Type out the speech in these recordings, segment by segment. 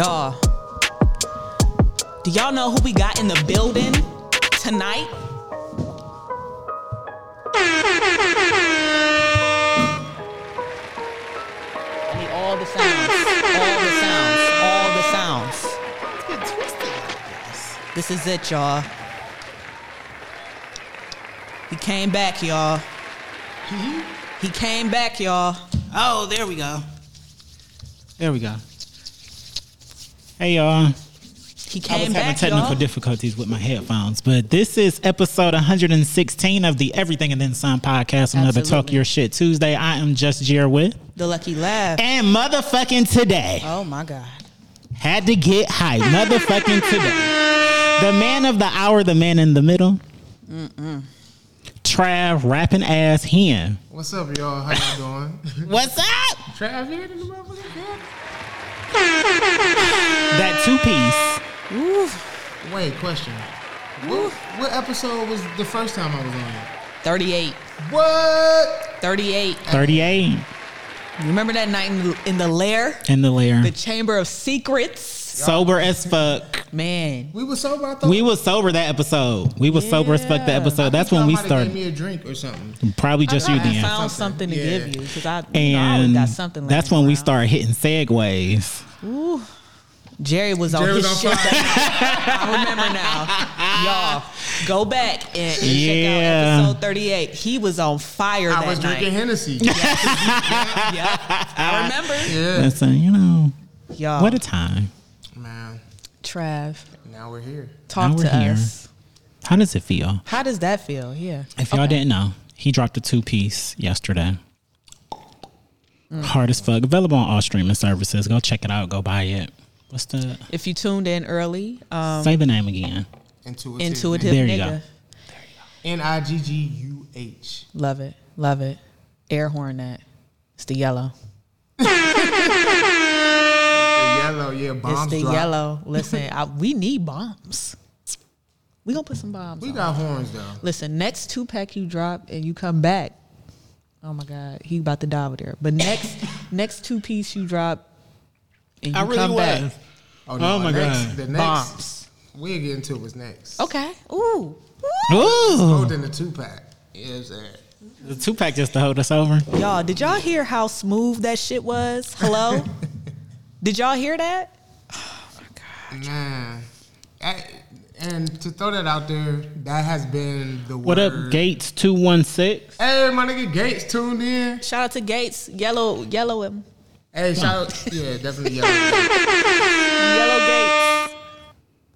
Y'all, do y'all know who we got in the building tonight? I need all the sounds, all the sounds, all the sounds. Get twisted like this. This is it, y'all. He came back, y'all. He? He came back, y'all. Oh, there we go. There we go. Hey y'all. He I came was having back, technical y'all. difficulties with my headphones, but this is episode 116 of the Everything and Then Some podcast. Another Talk Absolutely. Your Shit Tuesday. I am just Jer with, the lucky Lav. and motherfucking today Oh my god. had to get hype. motherfucking today, the man of the hour, the man in the middle, Mm-mm. Trav rapping ass hen. What's up, y'all? How y'all doing? What's up? Trav here in the motherfucking cat. That two piece. Wait, question. What, what episode was the first time I was on here? 38. What? 38. 38 Remember that night in the, in the lair? in the lair. The Chamber of Secrets? Sober as fuck. Man. We were sober. I thought We was sober that episode. We was sober as fuck that episode. That's when we Gave started. me a drink or something. Probably just I you thought I found Something. something to Yeah. give you because I, you know, I And got something. that's laying when we started hitting segues. Ooh. Jerry was on Jerry his was on shit. fire. that. I remember now. Y'all, go back and, and check out episode 38. He was on fire I that was night. drinking Hennessy. yeah, I remember. Yeah. Listen, you know, Y'all, what a time. Man, Trav, now we're here. talk Now we're to here. us. How does it feel? How does that feel? Yeah. If y'all didn't know, he dropped a two piece yesterday. Mm. Hard as fuck. Available on all streaming services. Go check it out. Go buy it. What's the If you tuned in early, um, say the name again? Intuitive. intuitive There you nigga. go. N I G G U H. Love it. Love it. Air horn that. It's the yellow. The yellow, yeah, bombs it's the drop. yellow. Listen, I, we need bombs. We gonna put some bombs. We on. got horns though. Listen, next two pack you drop and you come back. Oh my God, he about to die over there. But next, next two piece you drop and you come back. Oh, Oh my next, God. The next, Bombs. we'll get into what's next. Okay. Ooh. Ooh, Holding the two pack. You know what I'm saying? the two pack just to hold us over. Y'all, did y'all hear how smooth that shit was? Hello? did y'all hear that? Oh my gosh. Man. I- and to throw that out there, that has been the What word. up, Gates two one six? Hey, my nigga Gates tuned in. Shout out to Gates. Yellow, yellow him. Hey, shout out. Yeah, definitely yellow. Yellow Gates.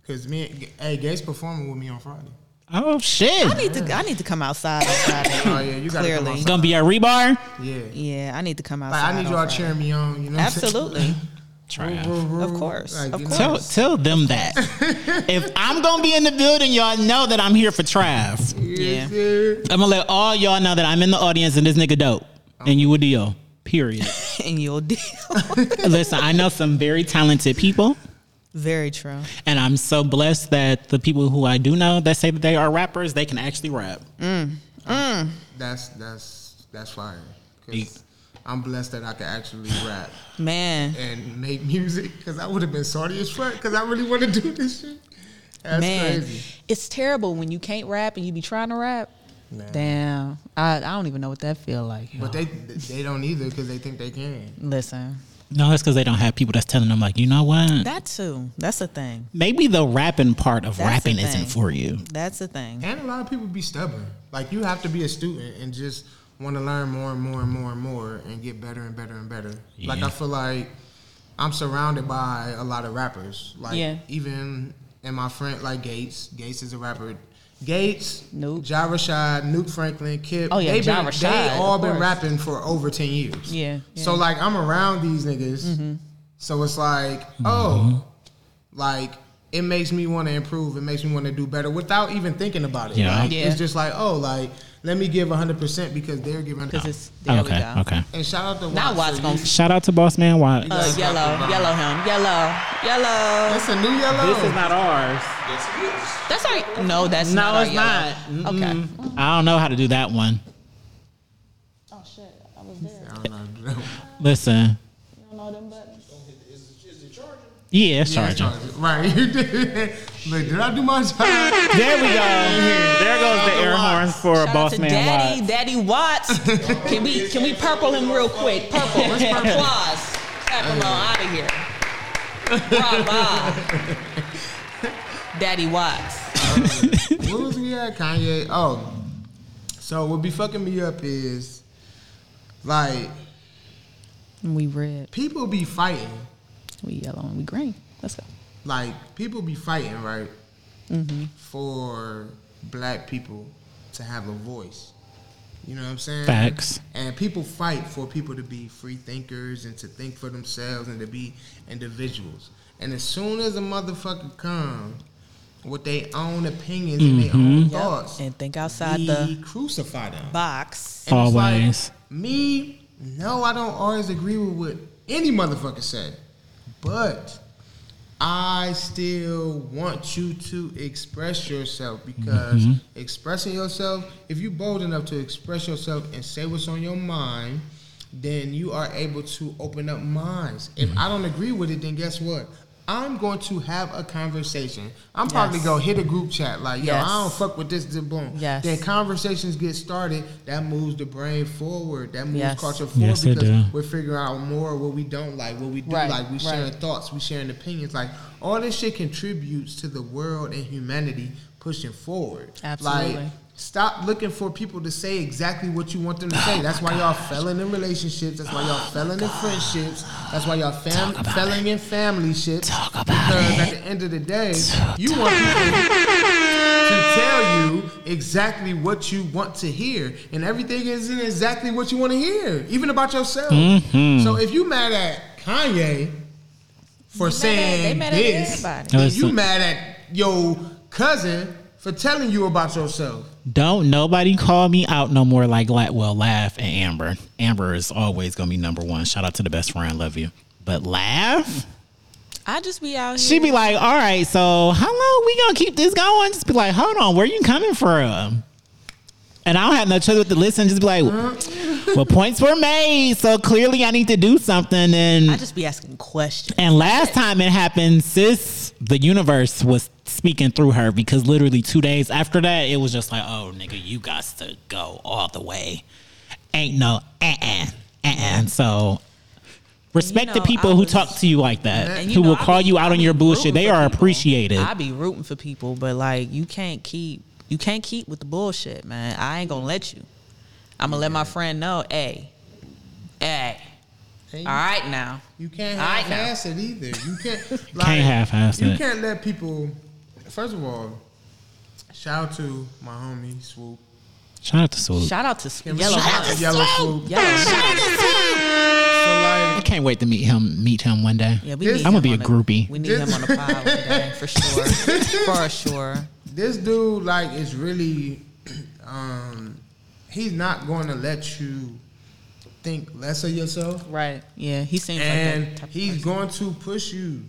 Because me, and- hey, Gates performing with me on Friday. Oh shit! I need to I need to come outside on Friday. Oh, yeah, you gotta come Clearly. outside. Gonna be at Rebar. Yeah. Yeah, I need to come Like, outside. I need y'all cheering me on. You know what I'm saying? Absolutely. Trav. Of course. Like, of course. Tell tell them that. if I'm gonna be in the building, y'all know that I'm here for Trav. Yeah. Yeah. I'm gonna let all y'all know that I'm in the audience and this nigga dope. And you a deal. Period. and you'll deal. Listen, I know some very talented people, Very true. and I'm so blessed that the people who I do know that say that they are rappers, they can actually rap. Mm. Mm. That's that's that's fire. 'Cause I'm blessed that I can actually rap Man. and make music. Because I would have been sorry as fuck. Because I really want to do this shit. That's Man. crazy. It's terrible when you can't rap and you be trying to rap. Man. Damn. I, I don't even know what that feel like. But they they don't either because they think they can. Listen. No, that's because they don't have people that's telling them like, you know what? That too. That's a thing. Maybe the rapping part of That's rapping isn't for you. That's a thing. And a lot of people be stubborn. Like you have to be a student and just want to learn more and more and more and more and get better and better and better. Like I feel like I'm surrounded by a lot of rappers. Like Yeah. even in my friend like Gates. Gates is a rapper. Gates, Nuke. Ja Rashad, Nuke Franklin, Kip. Oh, yeah, they Ja been, Rashad, They all been course. rapping for over ten years. Yeah, So like I'm around these niggas. Mm-hmm. So it's like, oh, like it makes me want to improve. It makes me want to do better without even thinking about it. Yeah. Like, Yeah. It's just like, oh, like let me give 100 percent because they're giving. Because it's there we okay, go. okay. And shout out to Now Watts. Watts So gonna- you- Shout out to Boss Man Watts. Uh, yellow, yellow him, yellow, yellow. That's a new yellow. This is not ours. That's all right. No, that's No, not. our it's yellow. not. Okay. I don't know how to do that one. Oh shit, I was there. I don't know. Listen. You don't know them buttons. Yeah, it's it charging? Yeah, charging. charging. Right. You did. Look, did I do my job? There we go. There goes the air horns for Shout out Boss to Man Daddy, Watts. Daddy Watts. can we can we purple him real quick? Purple. Let's Applause. Clap him on out of here. Bravo. Daddy Watts. what was he at? Kanye. Oh, so what be fucking me up is like We red. people be fighting. We yellow and we green. Let's go. Like people be fighting, right? Mm-hmm. For black people to have a voice. You know what I'm saying? Facts. And people fight for people to be free thinkers and to think for themselves and to be individuals. And as soon as a motherfucker come with their own opinions and their own Yep. thoughts, And think outside we the crucify them. box. And it's like, Always. me, no, I don't always agree with what any motherfucker said. But I still want you to express yourself because Mm-hmm. expressing yourself, if you're bold enough to express yourself and say what's on your mind, then you are able to open up minds. If Mm-hmm. I don't agree with it, then guess what? I'm going to have a conversation. I'm probably Yes. gonna hit a group chat like, yo, Yes. I don't fuck with this, then boom. Yes. Then conversations get started. That moves the brain forward. That moves Yes. culture forward Yes, because we're figuring out more what we don't like, what we do Right, like. We sharing right. thoughts, we sharing opinions. Like all this shit contributes to the world and humanity pushing forward. Absolutely. Like, Stop looking for people to say exactly what you want them to say. That's why y'all felling in relationships. That's why y'all felling in friendships. That's why y'all fam- felling in family shit. Talk about because at the end of the day, you want people to tell you exactly what you want to hear, and everything isn't exactly what you want to hear, even about yourself. So if you mad at Kanye for They mad at- saying they mad at this, everybody. then you mad at your cousin for telling you about yourself. Don't nobody call me out no more like la- well Lav and Amber. Amber is always gonna be number one. Shout out to the best friend, love you. But Lav, I just be out here. she be like, all right, so how long we gonna keep this going? Just be like, hold on, where you coming from? And I don't have no choice but to listen. Just be like, uh-huh. well, points were made, so clearly I need to do something. And I just be asking questions. and last time it happened, sis, the universe was speaking through her because literally two days after that, it was just like, oh, nigga, you got to go all the way. Ain't no uh uh-uh, uh, So respect know, the people I who talk to you like that, And who will I call be- you out I on your bullshit. They are people. appreciated. I be rooting for people, but like you can't keep you can't keep with the bullshit, man. I ain't gonna let you. I'm gonna let my friend know, hey, hey, Hey, all right now. You can't All right now. half-ass it either. You can't. Like, Can't half-ass it. You it. can't let people. First of all, shout out to my homie Swoop. Shout out to Swoop. Shout out to Can we Yellow shout out Hunt. to Yellow Swoop. Yellow Shout out to So I can't wait to meet him. Meet him one day. Yeah, we This- need I'm gonna be a on the- groupie. We need him on the pod one day for sure, for sure. this dude like is really, um, he's not going to let you think less of yourself. Right? Yeah, he seems like and that type he's person. going to push you.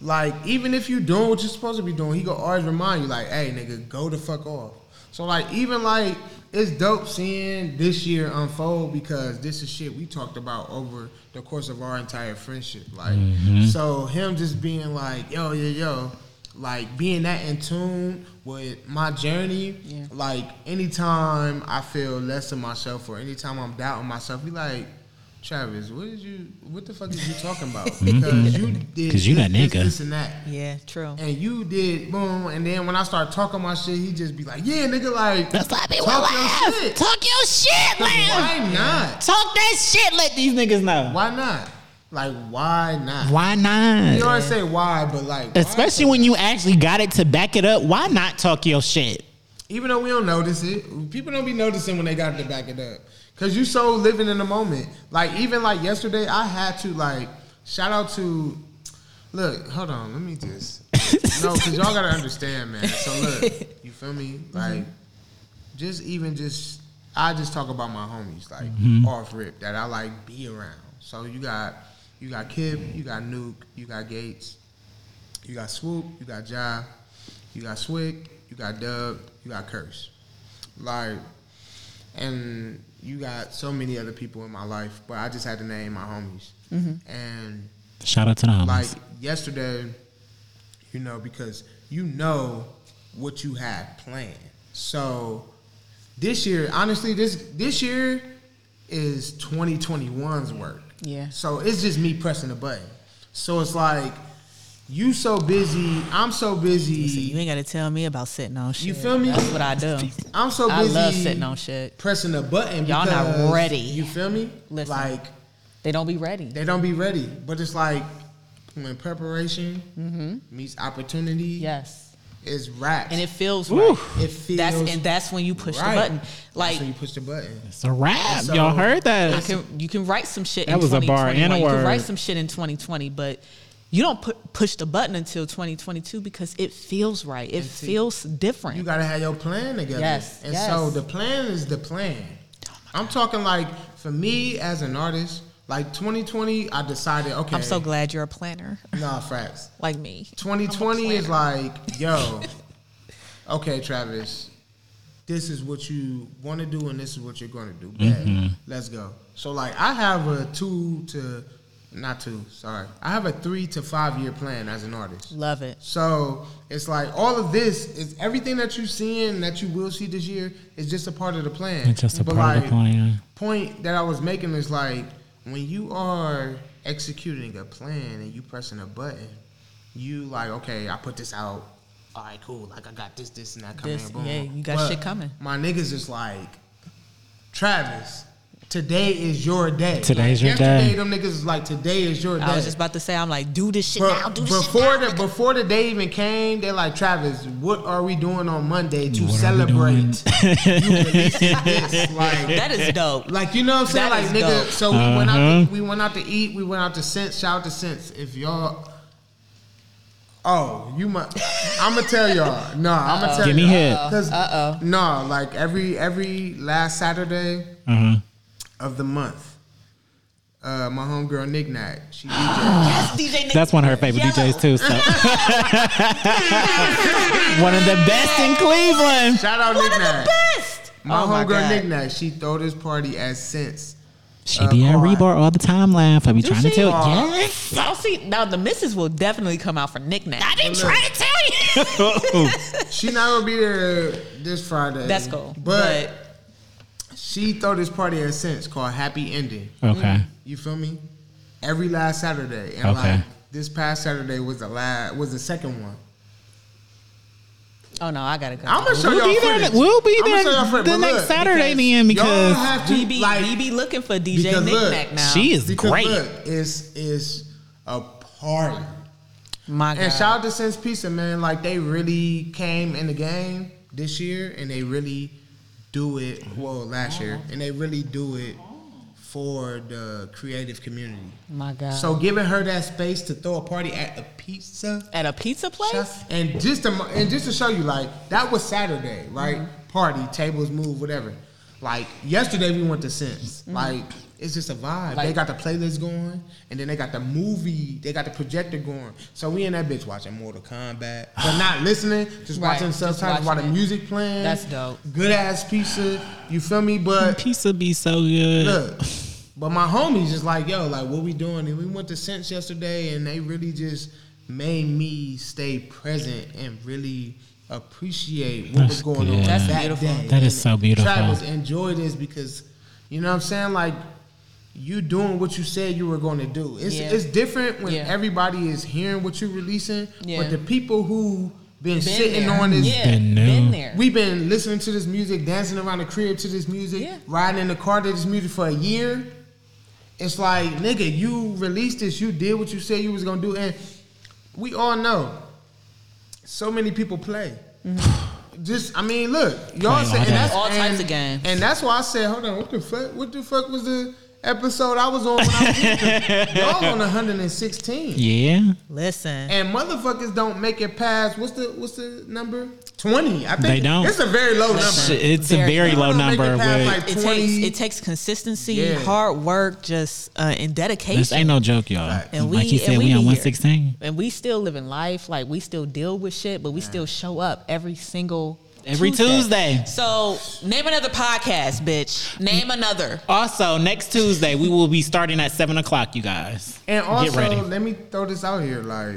Like even if you're doing what you're supposed to be doing, he gonna always remind you like, "Hey, nigga, go the fuck off." So like even like it's dope seeing this year unfold because this is shit we talked about over the course of our entire friendship. Like mm-hmm. so him just being like, "Yo, yo, yo." Like being that in tune with my journey, Yeah. like anytime I feel less of myself or anytime I'm doubting myself, be like, Travis, what did you? What the fuck is you talking about? Mm-hmm. Because you mm-hmm. did. 'Cause you this, that nigga. This and that. Yeah, true. And you did boom, and then when I start talking my shit, he just be like, "Yeah, nigga, like That's why people talk laugh. your shit. Talk your shit, man. Why not? Talk that shit. Let these niggas know. Why not? Like, why not? Why not? You always say why, but like. Especially when you actually got it to back it up. Why not talk your shit? even though we don't notice it, people don't be noticing when they got to back it up. Cause you so living in the moment. Like even like yesterday, I had to like shout out to. Look, hold on, let me just. no, cause y'all gotta understand, man. So look, you feel me? Mm-hmm. Like, just even just, I just talk about my homies like mm-hmm. off rip that I like be around. So you got, you got Kip, you got Nuke, you got Gates, you got Swoop, you got Ja, you got Swick, you got Dub, you got Curse. Like, and you got so many other people in my life, but I just had to name my homies. Mm-hmm. And Shout out to the homies. like yesterday, you know, because you know what you had planned. So this year, honestly, this this year is 2021's work. Yeah. So it's just me pressing the button. So it's like you so busy, I'm so busy. See, you ain't got to tell me about sitting on shit. You feel me? That's what I do. I'm so busy. I busy. love sitting on shit. Pressing the button. Y'all not ready. You feel me? Listen. Like They don't be ready. they don't be ready, but it's like when preparation mm-hmm. meets opportunity. yes. is rap. And it feels Woo. right. it feels That's and that's when you push right. the button. Like when you push the button. it's a rap. So- Y'all heard I that? can, you can write some shit. That in was a bar 2021. and a You can word. write some shit in 2020, but you don't put, push the button until 2022 because it feels right. It see, feels different. You gotta have your plan together. Yes, And yes. so the plan is the plan. I'm talking like for me as an artist, like 2020, I decided, okay. I'm so glad you're a planner Nah, facts. like me. 2020 is like, yo, okay, Travis, this is what you want to do and this is what you're going to do. Mm-hmm. Bad. Let's go. So, like, I have a two to, not two, sorry. I have a three to five year plan as an artist. Love it. So it's like all of this is everything that you're seeing that you will see this year is just a part of the plan. It's just a But, part of the plan. point that I was making is like when you are executing a plan and you pressing a button, you like, okay, I put this out. All right, cool. Like I got this, this, and that coming. This- boom. yeah, you got shit coming. My niggas is like, Travis, today is your day. Today's Like, your day. yesterday, Them niggas is like, today is your day. I was just about to say, I'm like, do this shit But now. Do this before shit now. the before the day even came, they're like, Travis, what are we doing on Monday to What celebrate you releasing this? Like that is dope. like you know what I'm saying? That Like nigga, dope. so we went out Uh-huh. to, we went out to eat, we went out to Cent's, shout out to Cent's. If y'all Oh, you might I'ma tell y'all. No, I'ma tell Give me y'all. hit. Cause Uh-oh. no, like every every last Saturday Uh-huh. Of the month, uh, my homegirl Nick Nack, she DJs. Yes, DJ Nick. That's one of her favorite Yellow. DJs too. So. one of the best in Cleveland. Shout out One Nick of the Nack. best. My Oh homegirl God. Nick Nack, she throw this party as Cent's. She Uh, be at. Rebar all the time. Laugh. I be Do trying to tell. Aw. Yes. I'll see. Now the missus will definitely come out for Nick Nack. I didn't try to tell you. She not gonna be there this Friday. That's cool. But, she throw this party at Cent's called Happy Ending. Okay. You feel me? Every last Saturday. And Okay. like this past Saturday was the last was the second one. oh no, I gotta go. I'm gonna show We'll y'all be there- we'll be I'ma there show y'all the but next look, Saturday because then, because y'all have to we be like we be looking for DJ because Nick Nack now. She is because great. look, it's it's a party. my God. And shout out to Cent's Pizza, man. Like they really came in the game this year, and they really do it. Well, last year, and they really do it for the creative community. my God. So giving her that space to throw a party at a pizza at a pizza place. and just to and just to show you, like that was Saturday, right? Mm-hmm. Party, tables move, whatever. Like yesterday, we went to Cent's. Like it's just a vibe. they Mm-hmm. Got the playlist going, and then they got the movie. They got the projector going. So we in that bitch watching Mortal Kombat, but not listening, just Right, watching just subtitles while the music playing. That's dope. Good ass pizza. You feel me? But Pizza be so good. Look, but my homies just like, yo, like what we doing? And we went to Cent's yesterday, and they really just made me stay present and really appreciate what That's was going on. That's that beautiful. day. That is so beautiful. Travis, enjoy this because you know what I'm saying. Like you doing what you said you were going to do. It's Yeah. it's different when Yeah. everybody is hearing what you're releasing, Yeah. but the people who been, Been sitting there. on this yeah, Been been there. We've been listening to this music, dancing around the crib to this music, Yeah. riding in the car to this music for a year. It's like, nigga, you released this, you did what you said you was gonna do, and we all know so many people play. Mm-hmm. Just, I mean, look, y'all Play say, all and that's All and, types of games. and that's why I said, hold on, what the fuck? What the fuck was the episode I was on? When I was y'all on 116. Yeah. Listen, And motherfuckers don't make it past what's the what's the number? Twenty. I think They don't. It's a very low number. It's a Very very low. low Don't it number, but like, it takes it takes consistency, Yeah. hard work, just uh, and dedication. this ain't no joke, y'all. Facts. And like we- he said, and we, we on be here. 116. and we still living life like we still deal with shit, but we still show up every single Every Tuesday. So name another podcast, bitch. Name another. Also, next Tuesday we will be starting at seven o'clock. You guys, And get also, ready. let me throw this out here. Like,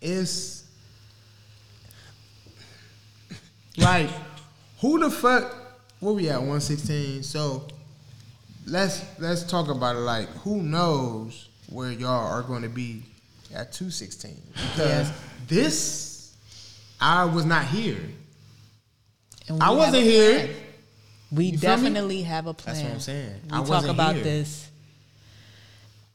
it's like, who the fuck? Where we at? One sixteen. So, let's let's talk about it. Like, who knows where y'all are going to be at two sixteen? Because Yeah. this, I was not here. And we I wasn't here. We You definitely have a plan. That's what I'm saying. We I talk wasn't about here. this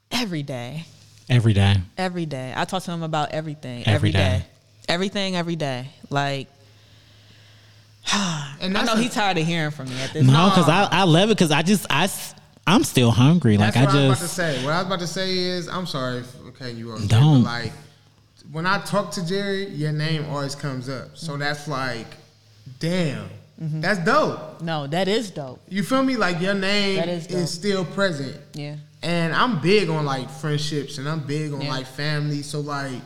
every day. Every day. Every day. I talk to him about everything. Every every day. day. Everything every day. Like And I know the- he's tired of hearing from me at this No, because I, I love it because I just I I'm still hungry. Like That's what I I was about to say. What I was about to say is, I'm sorry for cutting you off. Jay, Don't. But like, when I talk to Jerry, your name always comes up. So that's like, damn, Mm-hmm. that's dope. No, that is dope. You feel me? Like your name That is, is still present. Yeah. And I'm big on like friendships and I'm big on Yeah. like family. So like,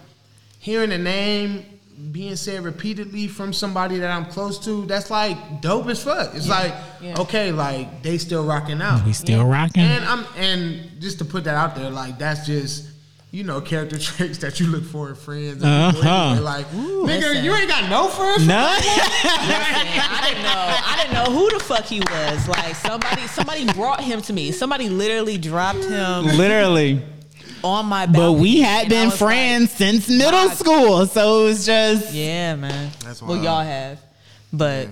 hearing a name being said repeatedly from somebody that I'm close to, that's like dope as fuck. It's like, Yeah. okay, like they still rocking out. we still rocking. And I'm and just to put that out there, like that's just you know character traits that you look for in friends. and people Uh-huh. anyway. Like, nigga, Listen. you ain't got no friends. no, Listen, I didn't know. I didn't know who the fuck he was. Like somebody, somebody brought him to me. Somebody literally dropped him literally. on my. But we had been was like, friends since middle Fuck. school, so it was just yeah, man. That's well, wild. y'all have, but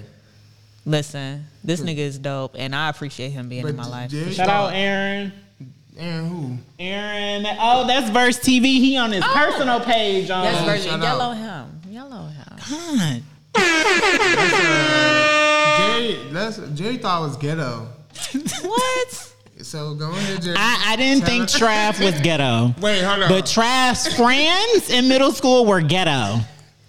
listen, this nigga is dope, and I appreciate him being But in my life. Shout out Aaron. And who? Aaron, oh, that's Verse TV. He on his Oh. personal page. On That's Verse. version. shout Yellow out. him. Yellow him. God. Jerry. That's Jerry thought it was ghetto. what? So go ahead, Jerry. I, I didn't think Trav was ghetto. Wait, hold on. But Trav's friends in middle school were ghetto.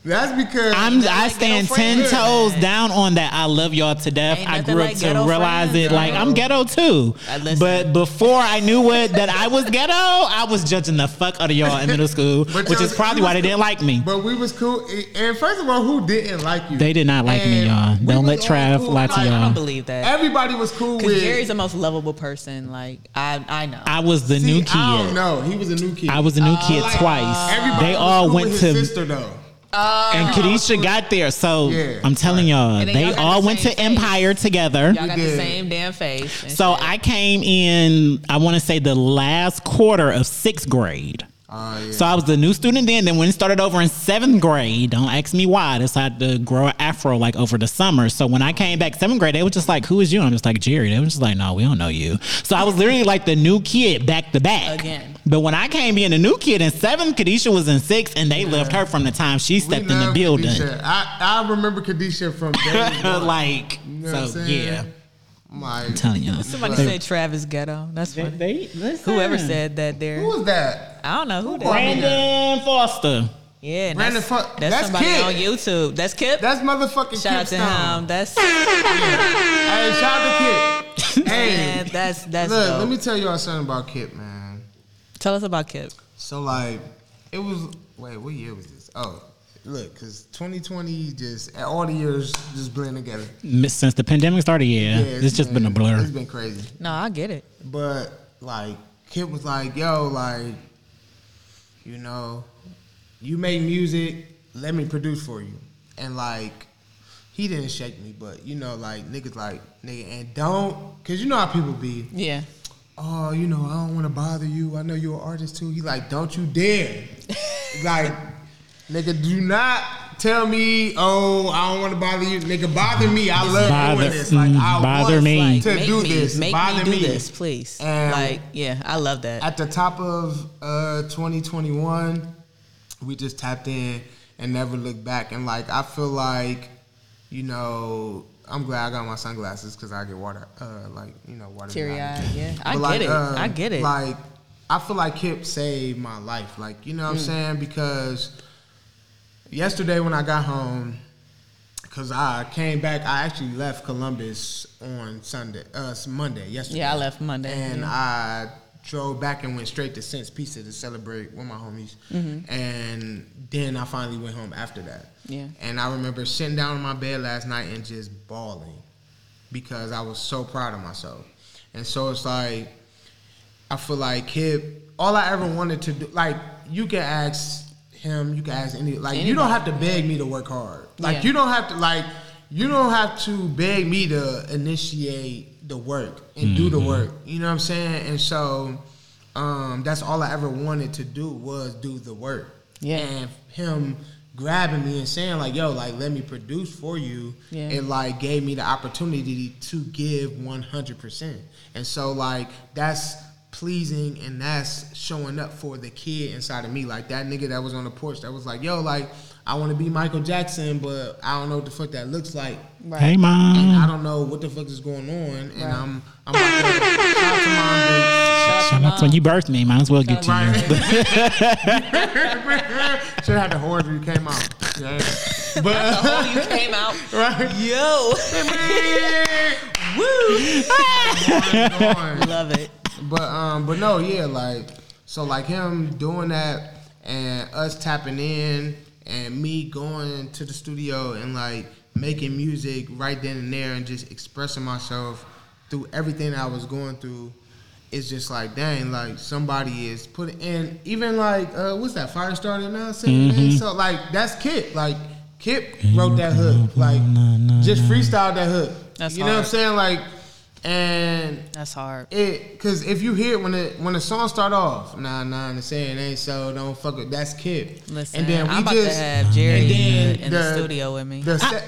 That's because I'm, I like stand ten friends, toes down on that. I love y'all to death. I nothing grew up like to realize friends, it. Like. I'm ghetto too. Uh. But before I knew what that I was ghetto, I was judging the fuck out of y'all in middle school, which is probably why was they didn't like me. But we was cool. And first of all, who didn't like you? They did not like me, y'all. Don't let all Trav cool. lie to y'all. I don't believe that. Everybody was cool Because with. Jerry's the most lovable person. Like I, I know. I was the See, new I don't kid. know. He was a new kid. I was a new kid Like, twice. Everybody They was all cool went with to his sister though. Oh. and Kadisha got there. So Yeah. I'm telling y'all, they y'all got all the went to same face. Empire together. Y'all got the same damn face. So shit. I came in, I want to say the last quarter of sixth grade. Oh yeah. So I was the new student then. Then when it started over in seventh grade, don't ask me why. I decided to grow an afro like over the summer. So when I came back seventh grade, they were just like, "Who is you?" I'm just like Jerry. They were just like, "No, we don't know you." So I was literally like the new kid back to back. Again. But when I came in, the new kid in seventh, Kadisha was in sixth, and they loved her from the time she stepped in the building. Kadisha. I, I remember Kadisha from day one. like, You know so yeah, I'm I'm telling you. somebody But- said Travis ghetto. That's funny. They, listen. Whoever said that there. who was that? I don't know who that. Brandon Foster. Yeah, Brandon that's, Fu- that's, that's somebody Kip. on YouTube. That's Kip. That's motherfucking Shout out Kip to Stone. him. That's Hey, shout out to Kip. hey, man, that's that's look, dope. let me tell y'all something about Kip, man. Tell us about Kip. So like, it was. Wait, what year was this? Oh, look, cause 2020 just all the years just blend together. Since the pandemic started, yeah, it's just been a blur. It's been crazy. No, I get it. But like Kip was like, yo, like, you know, you make music, let me produce for you. And like he didn't shake me, but you know, like niggas like nigga and don't cause you know how people be, Yeah. oh, you know, I don't wanna bother you. I know you're an artist too. He like, don't you dare. like, nigga, do not tell me, oh, I don't wanna bother you. Nigga, bother me. I love Bother- doing this. Like I mm, bother me. Like, to make do me, this. Make bother me do this, please. And- like, yeah, I love that. at the top of uh 2021 we just tapped in and never looked back and like i feel like you know i'm glad i got my sunglasses because i get water uh like you know water Teary eyed. behind me. Yeah, I But, get like, it. uh, I get it. like i feel like Kip saved my life like you know Mm. what i'm saying because yesterday when i got home because i came back i actually left columbus on sunday uh monday yesterday yeah, I left Monday. and yeah. I drove back and went straight to Cent's Pizza to celebrate with my homies. Mm-hmm. And then I finally went home after that. Yeah. And I remember sitting down in my bed last night and just bawling because I was so proud of myself. And so it's like I feel like Kid, all I ever wanted to do, like you can ask him, you can ask any, like you don't have to beg me to work hard. Like Yeah. you don't have to, like you don't have to beg me to initiate the work and do the work. You know what I'm saying? And so um, that's all I ever wanted to do was do the work. Yeah. And him grabbing me and saying like, "Yo, like let me produce for you," Yeah. it like gave me the opportunity to give 100 percent. And so like that's pleasing and that's showing up for the kid inside of me. Like that nigga that was on the porch that was like, "Yo, like I want to be Michael Jackson, but I don't know what the fuck that looks like." Right. Hey, And I don't know what the fuck is going on, and Right. I'm I'm about to shout out to mom, dude. Shout out to when you birthed me. Might as well get to Right. you. Should have had the horns when you came out. Yeah. But Oh, you came out. right. Yo. Woo! Love it. But um, but no, yeah, like so, like him doing that and us tapping in and me going to the studio and like making music right then and there and just expressing myself through everything I was going through. It's just like dang, like somebody is putting in even like uh, what's that fire starter now Mm-hmm. so like that's Kip like Kip wrote that hook like just freestyled that hook That's you know what I'm saying like and That's hard. it because if you hear it when the when the song start off, nah nah, and say it ain't so, don't fuck with that's Kip. Listen, and then we I'm about just to have Jerry and in, then the, in the, studio with me. The se-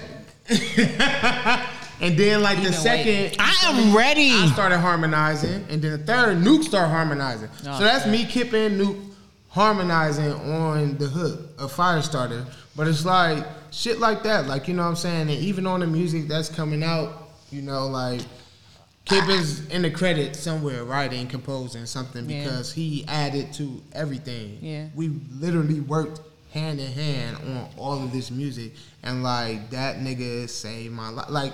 and then like the second, waiting. I am ready. I started harmonizing, and then the third, Nuke started harmonizing. Oh, so that's me, Kip, and Nuke harmonizing on the hook of Firestarter. But it's like shit like that, like you know what I'm saying. And even on the music that's coming out, you know, like Kip is in the credit somewhere writing, composing something Yeah. because he added to everything. Yeah. we literally worked hand in hand on all of this music, and like that nigga saved my life. Like.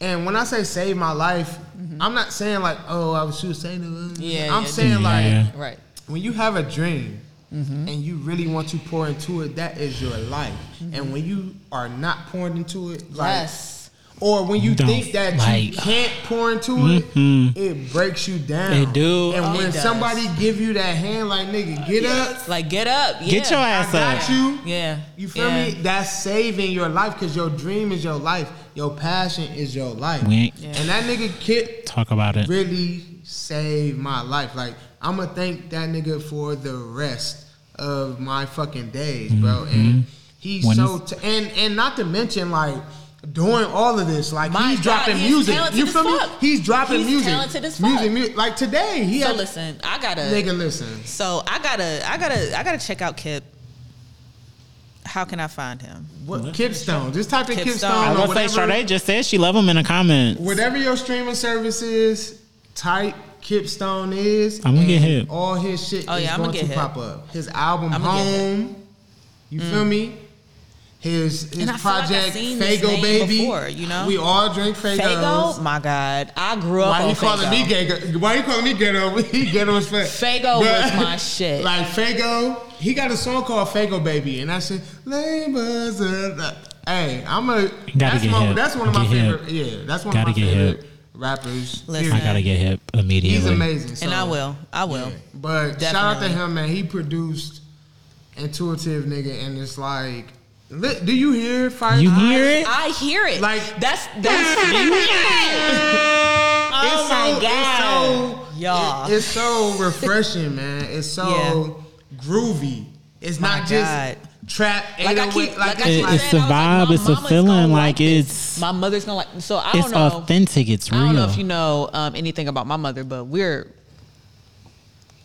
And when I say save my life, I'm not saying like, oh, I was suicidal. Mm-hmm. Yeah, I'm yeah, saying Yeah. like, right. when you have a dream Mm-hmm. and you really want to pour into it, that is your life. Mm-hmm. And when you are not pouring into it, like, Yes. Or when you Don't, think that you can't pour into it, mm-hmm. it breaks you down. It do. And Oh, when somebody give you that hand, like nigga, get up, Like get up. Yeah. Get your I ass got up. you. Yeah. You feel Yeah. me? That's saving your life because your dream is your life. Your passion is your life. We ain't Yeah. And that nigga Kip talk about it. really saved my life. Like I'm gonna thank that nigga for the rest of my fucking days, bro. And mm-hmm. he's When so t- and and not to mention like doing all of this, like My he's God, dropping he's music. You feel me? fuck. He's dropping He's music. talented as Music, fuck. music. Like today, he So had listen, I gotta. nigga. Listen, So I gotta, I gotta, I gotta check out Kip. How can I find him? what Kip Stone? Just type in Kip Kip Stone. Stone. I or was gonna say, whatever- Sade just said she love him in the comments. Whatever your streaming service is, type Kip Stone is. I'ma get and hip. All his shit Oh, is yeah, I'ma going get to hip. pop up. His album I'ma get hip. Home. You feel mm. me? His his And I feel like I've project seen this Faygo name Baby. before, you know? we all drink Faygos. Faygo, my God, I grew up Why on you calling me gay? Why you calling me ghetto? He ghetto as fuck. Faygo was my shit. Like Faygo, he got a song called Faygo Baby, and I said, "Labors." Hey, I'm a. That's, get my, hip. that's one of my Get hip. favorite. Yeah, that's one Gotta of my get favorite hip. rappers. Listen. I gotta get hip immediately. He's amazing. So, and I will, I will. yeah. But shout out to him, man. He produced intuitive nigga, and it's like, li- do you hear Fire? You Eyes? hear it? I hear it. Like- that's that's. oh It's my so, God, It's so, y'all. it- it's so refreshing, man. It's so groovy. It's My not just trap. Like I 808, keep, like, I It- keep it's saying, a I was like, vibe, it's a feeling, gonna like this. it's- my mother's gonna like. So I don't It's know. authentic. It's real. I don't know if you know um, anything about my mother, but we're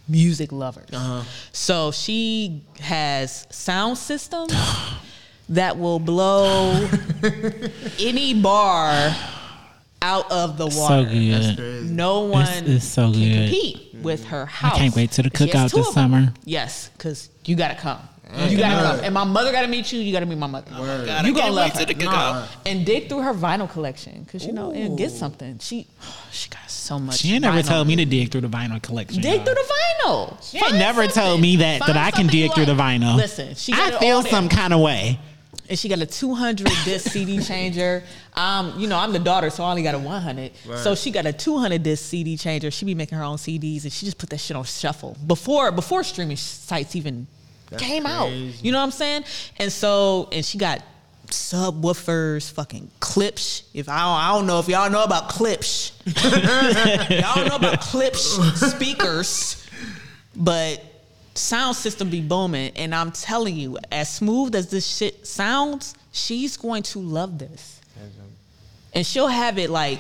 music lovers. Uh-huh. So she has sound systems that will blow any bar out of the so water. That's good. crazy. No one it's so can good. compete with her house. I can't wait to the She cookout this summer. Yes, because you gotta come. You gotta look. come. And my mother gotta meet you. You gotta meet my mother. Word. God, You I gonna love wait her. till the Nah. cookout. And dig through her vinyl collection, cause you know, and get something. She, she got so much. She ain't never told me to dig through the vinyl collection. Dig y'all. through the vinyl. She ain't Find never told me that Find that I can something you dig through the vinyl. Listen, she got I it feel some kind of way. And she got a 200 disc CD changer. Um, you know, I'm the daughter, so I only got a 100. So she got a 200 disc CD changer. She be making her own CDs, and she just put that shit on shuffle before before streaming sites even That's came out. You know what I'm saying? And so, and she got subwoofers, fucking Klipsch. If I don't, I don't know if y'all know about Klipsch. y'all know about Klipsch speakers, but sound system be booming. And I'm telling you, as smooth as this shit sounds, she's going to love this, and she'll have it like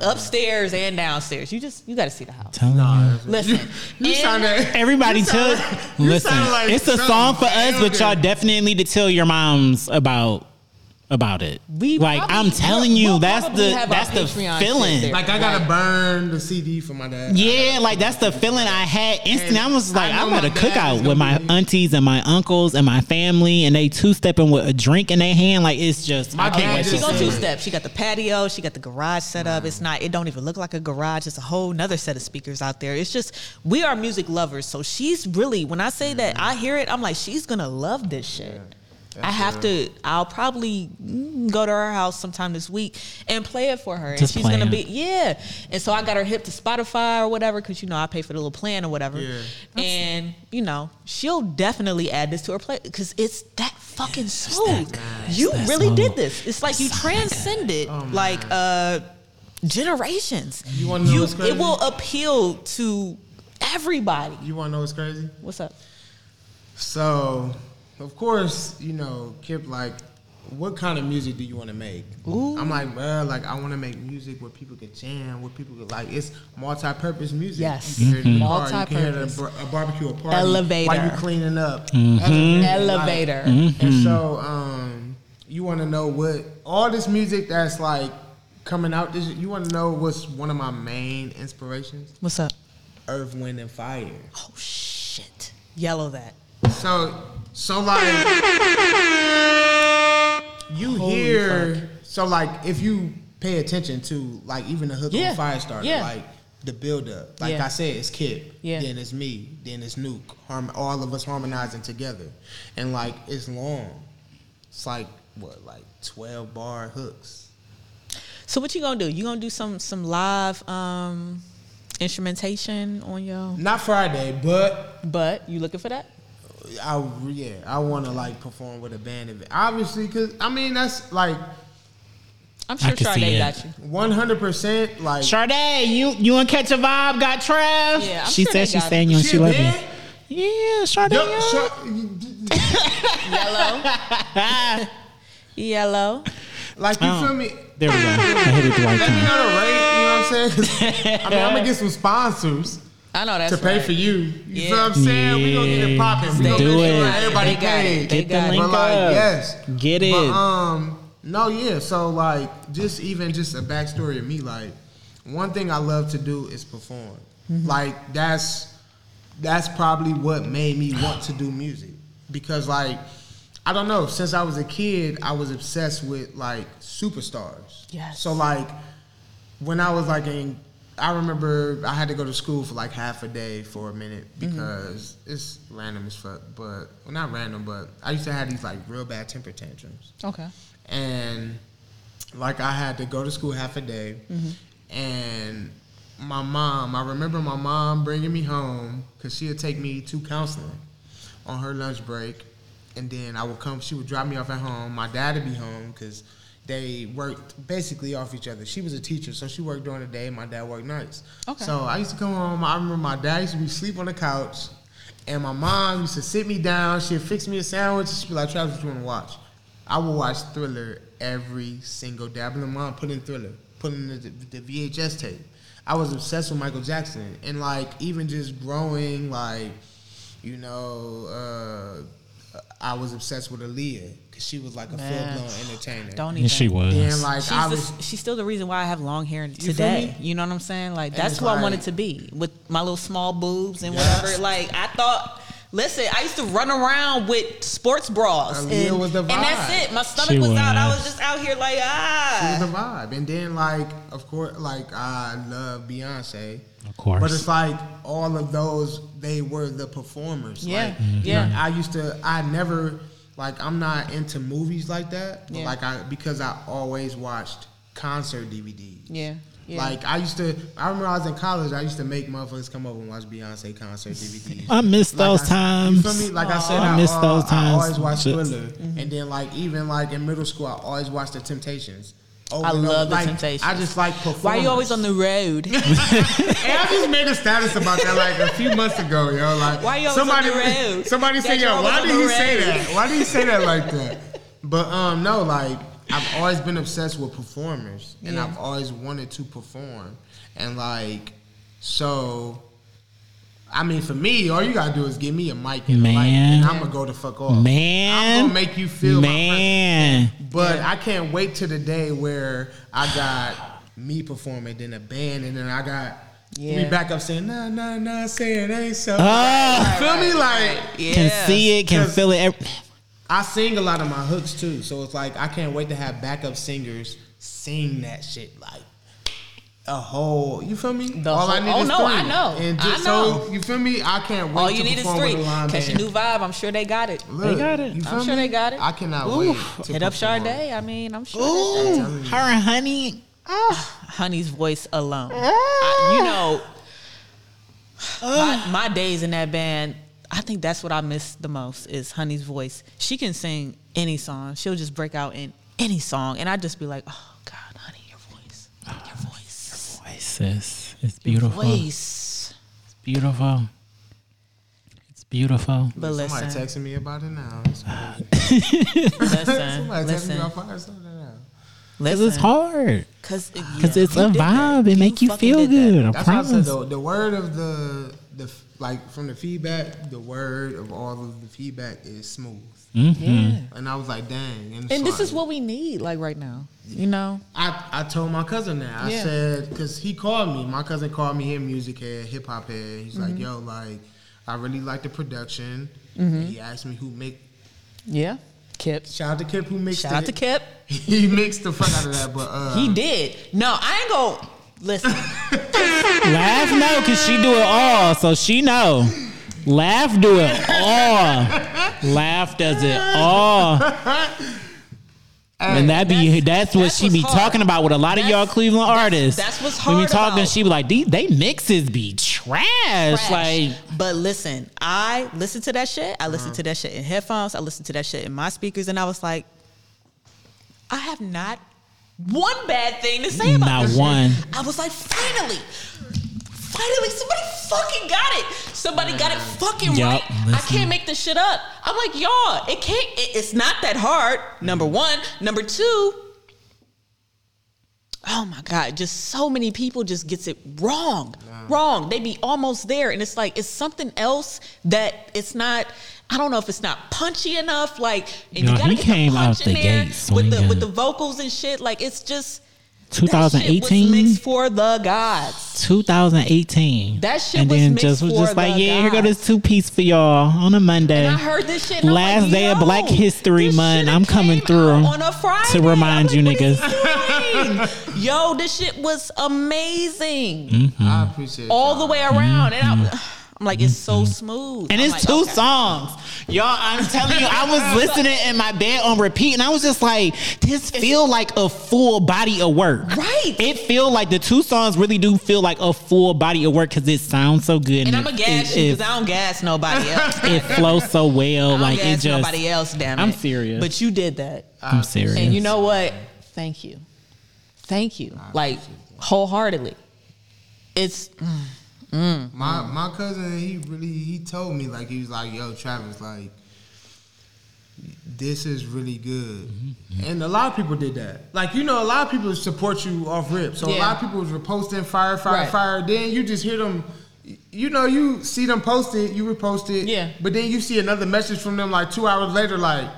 upstairs and downstairs. You just you got to see the house. Telling Nah. Listen, You and- sounded. Everybody You tell sound listen. like it's a song for us, but y'all definitely need to tell your moms about about it. We like probably- I'm telling you, we'll that's the that's the Patreon feeling. Like I gotta burn the CD for my dad. Yeah, like that's the feeling I had instantly. I was like, I know I'm at a cookout with my be- aunties and my uncles and my family, and they two stepping with a drink in their hand. Like it's just, My I can't wait She to just gonna see two it. step. She got the patio. She got the garage set up. It's not. It don't even look like a garage. It's a whole nother set of speakers out there. It's just we are music lovers. So she's really. When I say that, I hear it. I'm like, she's gonna love this shit. I have to. I'll probably go to her house sometime this week and play it for her. Just and she's gonna be yeah. And so I got her hip to Spotify or whatever because you know I pay for the little plan or whatever. Yeah. And you know she'll definitely add this to her play because it's that fucking smooth. you that really smooth. did this. It's like you transcended like uh generations. You wanna know what's It will appeal to everybody. You wanna know what's crazy? What's up? So, of course, you know, Kip like, what kind of music do you want to make? Ooh. I'm like, well, like I want to make music where people can jam, where people can like it's multi-purpose music. Yes. you can hear it in the car, you can hear a, Multi-purpose. bar- a barbecue, a party, Elevator. while you cleaning up, Mm-hmm. Elevator, like- Elevator. And so, um, you want to know what all this music that's like coming out. This you want to know what's one of my main inspirations? What's up? Earth, Wind, and Fire. Oh shit. Yellow that. So, so like, you Holy hear, so like, if you pay attention to like even the hook Yeah. on Firestarter, Yeah. like the build up, like Yeah. I said, it's Kip, Yeah. then it's me, then it's Nuke, harm, all of us harmonizing together, and like it's long. It's like what, like twelve bar hooks. So what you gonna do? You gonna do some some live um instrumentation on your Not Friday, but but you looking for that? I yeah, I want to like perform with a band of it. Obviously, cause I mean that's like I'm sure can see Sade got you. one hundred percent like. Sade, you you want to catch a vibe? Got Trav? Yeah, I'm she sure said they saying it. you and She she a love you. Yeah, Sade. Yo, yeah. so- Yellow. Yellow. like you Oh. feel me? There we go. I hit it the right Let me time. know the rate. You know what I'm saying? 'Cause, I mean, I'm gonna get some sponsors I know that's to pay right. for you. You Yeah. feel what I'm saying? We gonna get it popping. We They- gonna Do make sure it. everybody They got it. paid. They Get the got it. link But like, up. yes, Get it. But um, no, yeah. So like, just even just a backstory of me. Like, one thing I love to do is perform. Mm-hmm. Like that's that's probably what made me want to do music because like I don't know. Since I was a kid, I was obsessed with like superstars. Yes. So like when I was like in, I remember I had to go to school for like half a day for a minute Mm-hmm. because it's random as fuck. But well, not random, but I used to have these like real bad temper tantrums, Okay. and like I had to go to school half a day, and my mom. I remember my mom bringing me home because she would take me to counseling on her lunch break, and then I would come. She would drop me off at home. My dad would be home because they worked basically off each other. She was a teacher, so she worked during the day. My dad worked nights. Okay. So I used to come home. I remember my dad used to be sleep on the couch, and my mom used to sit me down. She'd fix me a sandwich. She'd be like, "Travis, what you want to watch?" I would watch Thriller every single day. I been mom put in Thriller, put in the, the VHS tape. I was obsessed with Michael Jackson, and like even just growing, like you know, uh, I was obsessed with Aaliyah she was like a full blown entertainer. Don't even. She was. And like She's, I the- she's still the reason why I have long hair today. me? You know what I'm saying? Like that's it's who I wanted to be with my little small boobs and Yes. whatever. Like I thought Listen, I used to run around with sports bras, and, was the and that's it. My stomach She was, out. I was. was just out here like It ah. was the vibe. And then like, of course, like I love Beyonce. Of course. But it's like all of those, they were the performers. Yeah, Like, Mm-hmm. yeah. I used to. I never like. I'm not into movies like that. But Yeah. like I because I always watched concert DVDs. Yeah, yeah. Like I used to. I remember I was in college. I used to make motherfuckers come over and watch Beyonce concert DVDs. I miss Like those I- times. You feel me? Like I said, I I, miss uh, those I times. always watched Shit. Thriller, and then like even like in middle school, I always watched The Temptations. I love The Like, Temptations. I just like performers. Why are you always on the road? And I just made a status about that like a few months ago, yo. Like Why you always somebody, on the road? somebody said, yo, why did he say that? Why did he say that like that? But um, no, like I've always been obsessed with performers, and Yeah. I've always wanted to perform, and like so. I mean, for me, all you gotta do is give me a mic and a light, Man. and I'm gonna go the fuck off. Man. I'm gonna make you feel Man. presence. But I can't wait to the day where I got me performing, then a band, and then I got me Yeah. back up saying, nah, nah, nah, say it ain't so. Ah. you feel me? Like, yeah. Can see it, can feel it. ev- I sing a lot of my hooks too, so it's like I can't wait to have backup singers sing that shit like a whole. You feel me? The All I need oh, is no, three. I know. And I know. so you feel me, I can't wait. All to you need is three. a live Catch a new vibe. I'm sure they got it. Look, got it. you I'm feel sure they got it. I cannot Ooh. wait. To Hit up perform. Sade. I mean, I'm sure. Ooh, her and honey. Ah. Honey's voice alone. Ah. I, you know, ah. my, my days in that band. I think that's what I miss the most is Honey's voice. She can sing any song. She'll just break out in any song, and I just be like, "Oh God, Honey, your voice, your voice, Voice, sis. It's your beautiful. voice." It's beautiful. It's beautiful. But listen. Somebody texting me about it now. Somebody listen, texting me listen, about fire something now. Because it's hard. Cause, Because it's you a did that. vibe. It make you fucking feel did that. good. I That's why I said promise. the, the word of the the like from the feedback. The word of all of the feedback is smooth, Mm-hmm. Yeah. and I was like, dang. And, And so this I- is what we need, like right now. You know, I, I told my cousin that. I Yeah. said, because he called me. My cousin called me, he music head, hip hop head. He's Mm-hmm. like, yo, like, I really like the production. And he asked me who make, yeah. Kip, shout out to Kip who mixed shout out to Kip. he mixed the fuck out of that, but uh, He did. No, I ain't gonna listen. Lav no, because she do it all. So she know. Lav do it all. Lav does it all. And that be that's what that's she be hard. talking about with a lot of y'all Cleveland artists. that's what's When we talking, about- she be like, these they mixes be trash. Trash. Like but listen, I listened to that shit. I listened to that shit in headphones. I listened to that shit in my speakers, and I was like, I have not one bad thing to say about Not this shit. one. I was like, finally, finally, somebody fucking got it. Somebody got it fucking Yup, right. I can't make this shit up. I'm like, y'all, it can't. It, it's not that hard. Number one. Number two. Oh my God, just so many people just gets it wrong. Wrong. They be almost there. And it's like it's something else that it's not I don't know if it's not punchy enough. Like and Yo, you gotta he get came the punch out in the there gate with the with the vocals and shit. Like it's just that shit was 2018? mixed for the gods. 2018. That shit and was then mixed just was just like, the yeah, here go this two piece for y'all on a Monday. And I heard this shit. And I'm Last like, day of Black History Month, I'm coming through on a Friday. to remind I'm you niggas. is he doing? Yo, this shit was amazing. Mm-hmm. I appreciate all y'all. the way around. And I, I'm like, it's so smooth. And I'm it's like, two okay. songs. Y'all, I'm telling you, I was listening in my bed on repeat and I was just like, this feel like a full body of work. Right. It feel like the two songs really do feel like a full body of work because it sounds so good. And it- I'm a gas it- you because I don't gas nobody else. it flows so well. I don't like it just. nobody else, damn it. I'm serious. But you did that. I'm serious. And you know what? Thank you. Thank you. Like, wholeheartedly. It's, mm, My my cousin, he really he told me like he was like, "Yo, Travis, like this is really good." Mm-hmm. And a lot of people did that. Like you know, a lot of people support you off rip. So a lot of people was reposting fire, fire, Right. fire. Then you just hear them. You know, you see them post it, you repost it. Yeah. But then you see another message from them like two hours later, like,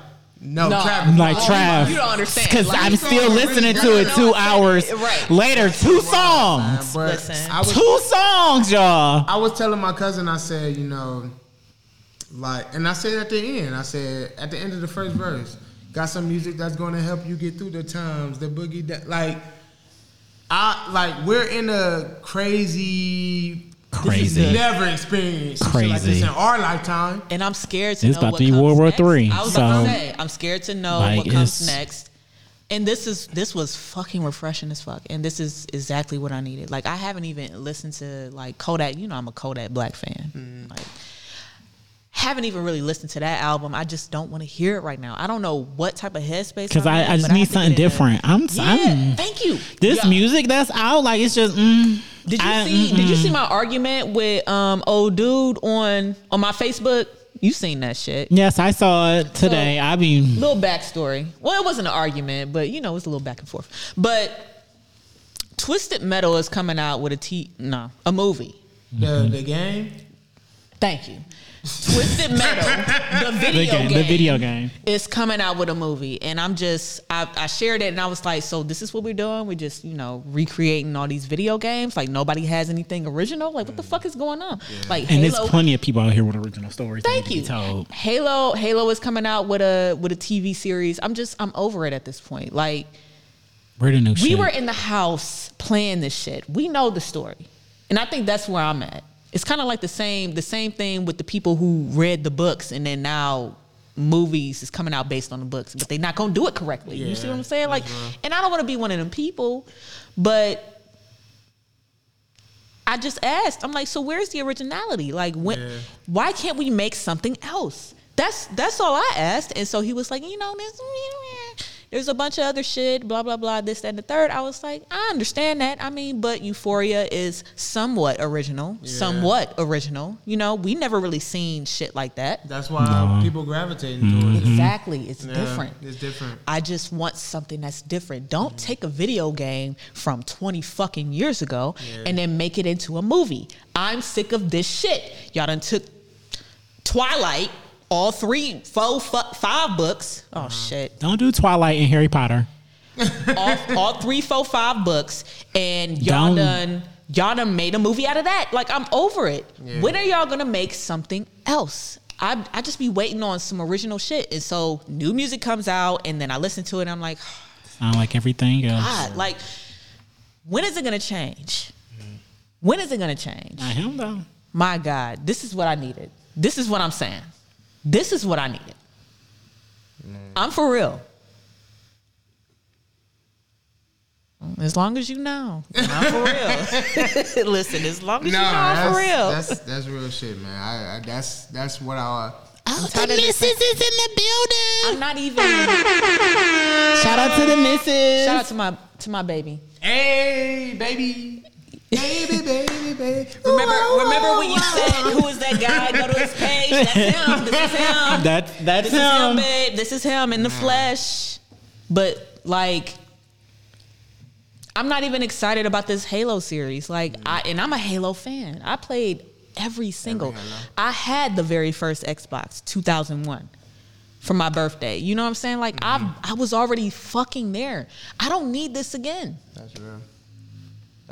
"No, No. Travis." like Oh, Trav. you don't understand. Because Like, I'm still listening really to it two hours saying. Right. later. Two songs. But Listen. I was Two songs, y'all. I was telling my cousin, I said, you know, like, and I said at the end, I said at the end of the first verse, got some music that's going to help you get through the times, the boogie, da- like, I like we're in a crazy, Crazy. never experienced shit like this in our lifetime. And I'm scared to It's know about what to be comes World War next. Three, I was about to so, say, I'm scared to know like, what comes it's- next. And this is this was fucking refreshing as fuck. And this is exactly what I needed. Like I haven't even listened to like Kodak. You know I'm a Kodak Black fan. Mm. Like haven't even really listened to that album. I just don't want to hear it right now. I don't know what type of headspace. Because I'm I, just need have something different. I'm, Yeah, I'm thank you. this Yeah. music that's out. Like it's just. Mm, Did you I- see? Did you see my argument with um old dude on on my Facebook? You seen that shit? Yes, I saw it today. I mean, little backstory. Well, it wasn't an argument, but you know, it's a little back and forth. But Twisted Metal is coming out with a t no a movie. The the game, Thank you. Twisted Metal, the the, video game, game, the video game. is coming out with a movie, and I'm just I, I shared it, and I was like, so this is what we're doing? We're just you know recreating all these video games. Like nobody has anything original. Like what the fuck is going on? Like And Halo, there's plenty of people out here with original stories. Thank you. to Told. Halo Halo is coming out with a with a TV series. I'm just I'm over it at this point. Like We're the new we shit. were in the house playing this shit. We know the story, and I think that's where I'm at. It's kind of like the same the same thing with the people who read the books and then now movies is coming out based on the books, but they're not gonna do it correctly. you see what I'm saying? Like, uh-huh. and I don't want to be one of them people, but I just asked. I'm like, so where's the originality? Like, when? Yeah. Why can't we make something else? That's that's all I asked. And so he was like, you know, there's there's a bunch of other shit, blah blah blah, this that, and the third. I was like, I understand that. I mean, but Euphoria is somewhat original, somewhat original. You know, we never really seen shit like that. that's why people gravitating towards it. Mm-hmm. Exactly, it's Yeah, different. It's different. I just want something that's different. Don't mm-hmm. take a video game from 20 fucking years ago and then make it into a movie. I'm sick of this shit. Y'all done took Twilight, all three, four, fu- five books. Oh shit. Don't do Twilight and Harry Potter. all, all three, four, five books, and y'all Don't- done y'all done made a movie out of that. Like I'm over it. Yeah. When are y'all gonna make something else? I I just be waiting on some original shit, and so new music comes out, and then I listen to it, and I'm like, Sound like everything else. God, like when is it gonna change? When is it gonna change? Not him though. My God, this is what I needed. This is what I'm saying. This is what I needed. Mm. I'm for real. As long as you know, I'm for real. Listen, as long as No, you know, I'm for real. that's that's real shit, man. I, I that's that's what I. Oh, the of missus is in the building. I'm not even. Shout out to the missus. Shout out to my to my baby. Hey, baby, baby, baby, baby. Remember, remember when you said who is that guy? Go to his page. That's him. This is him. That's that's this is him, him. babe. This is him in the flesh. But like, I'm not even excited about this Halo series. Like, I and I'm a Halo fan. I played every single. Halo. I had the very first Xbox, 2001. For my birthday, you know what I'm saying? Like Mm-hmm. I, I was already fucking there. I don't need this again. That's real.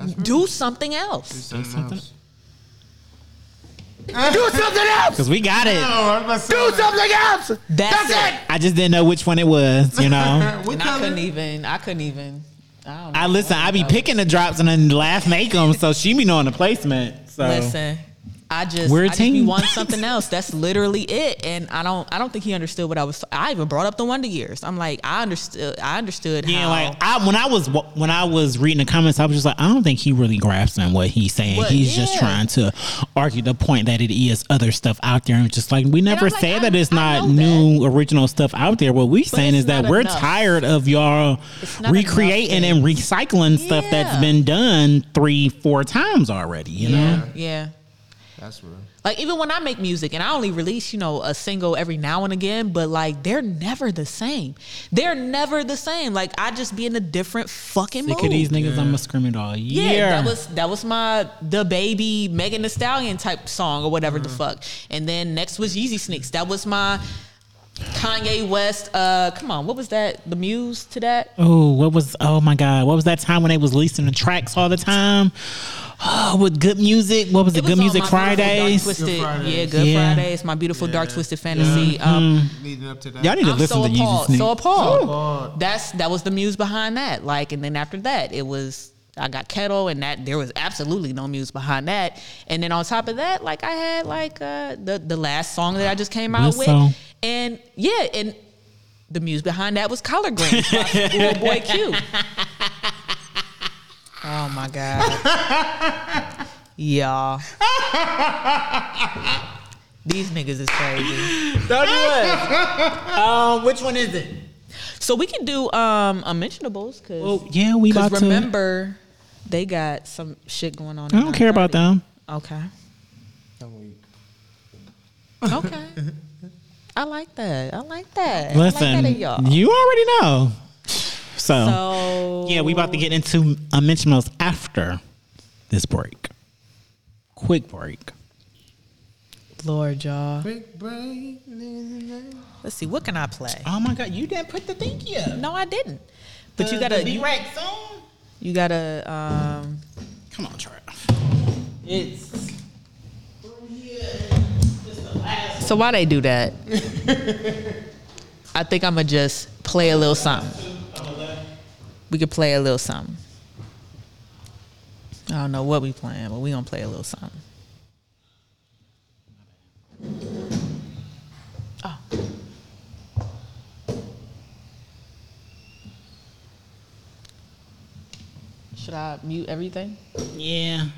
That's real. Do something else. something, something. else. Do something else. Cause we got it. I was about to say, something else. That's, it. I just didn't know which one it was. You know. And I couldn't even. I couldn't even. I don't know. I listen. I be picking the drops and then last make them, so she be knowing the placement. So Listen, I just We're a I just be team. wanting something else. That's literally it. And I don't I don't think he understood what I was. I even brought up the Wonder Years. I'm like I understood. I understood Yeah, how. like I when I was when I was reading the comments, I was just like, I don't think he really grasping what he's saying. He's just trying to argue the point that it is other stuff out there, and just like we never like, said I- that it's not know new original stuff out there. What we're saying is that not we're tired of y'all recreating and recycling stuff that's been done three, four times already. You know, yeah, yeah. That's real. Like even when I make music and I only release, you know, a single every now and again, but like they're never the same. They're never the same. Like I just be in a different fucking sick mood. of these niggas. I'm a screaming all year. Yeah, that was that was my the baby Megan Thee Stallion type song or whatever the fuck. And then next was Yeezy Sneaks. That was my Kanye West. Uh, come on, what was that? The muse to that? Oh, what was? Oh my God, what was that time when they was releasing the tracks all the time? Oh, with good music. What was it? It was Good Music My Beautiful Dark Fridays. Twisted, Good Fridays. yeah, Good Yeah. Fridays. My beautiful dark twisted fantasy. Um, Leading up to that. Y'all need to I'm listen so to Yeezy appalled. Sneak. So appalled. appalled. That's that was the muse behind that. Like, and then after that, it was I got kettle, and that there was absolutely no muse behind that. And then on top of that, like I had like uh, the the last song that I just came out This with, song? and yeah, and the muse behind that was Collard Green by Schoolboy Q. Oh my god, y'all. These niggas is crazy. Don't do. Um, which one is it? So we can do um unmentionables because Well, yeah, we about to. remember they got some shit going on. I don't care about them. Okay. Okay. I like that. I like that. I like Listen, that y'all. you already know. So, so yeah, we about to get into unmentionables after this break. Quick break. Lord, y'all. Big brain. Let's see. What can I play? Oh my God, you didn't put the thingy up. No, I didn't. But you gotta. be rack song. you gotta. Um. Come on, Trav. It's. So why they do that? I think I'm gonna just play a little something. We could play a little something. I don't know what we playing, but we gonna play a little something. Oh. Should I mute everything? Yeah. Yeah,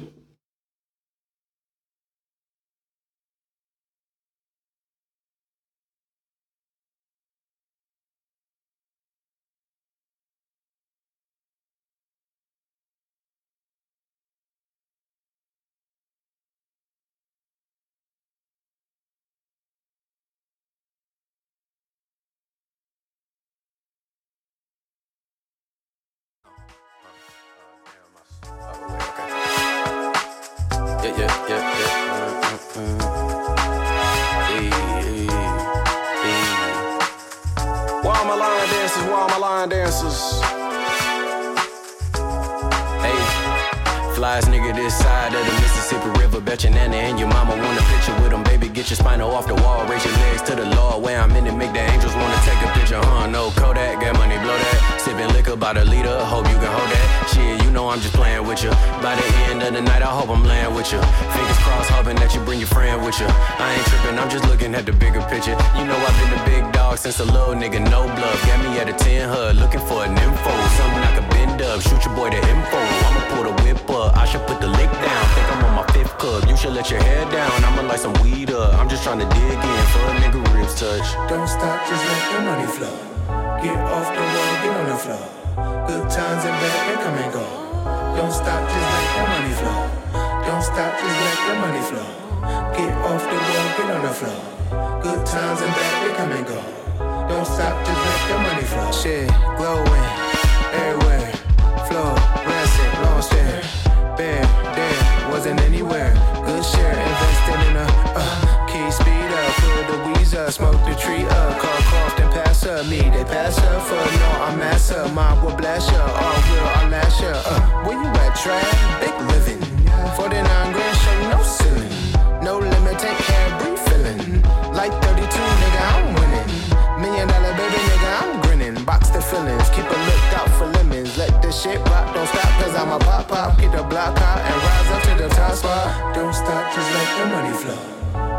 pop pop. Get the block out and rise up to the top spot. Don't stop, just let the money flow.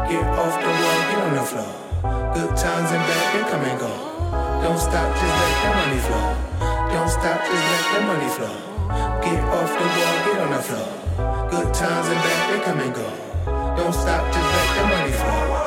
Get off the wall, get on the floor. Good times and bad, they come and go. Don't stop, just let the money flow. Don't stop, just let the money flow. Get off the wall, get on the floor. Good times and bad, they come and go. Don't stop, just let the money flow.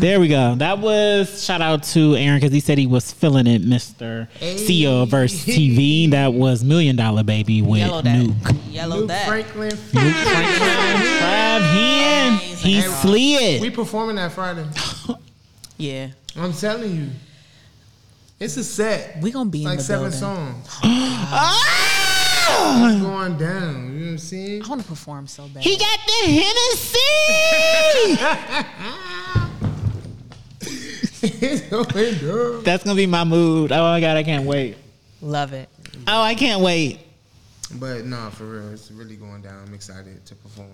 There we go. That was shout out to Aaron because he said he was feeling it, Mister CEO of Verse TV. That was Million Dollar Baby with Yellow that. Nuke. Yellow Luke that. Franklin. Grab him. He slid. We performing that Friday. Yeah. I'm telling you. It's a set. We gonna be It's in like the seven building. songs. Ah! It's going down. You know what I'm saying? I want to perform so bad. He got the Hennessy. it's going down. That's gonna be my mood. Oh my god, I can't wait. Love it. Oh, I can't wait. But no, for real, it's really going down. I'm excited to perform.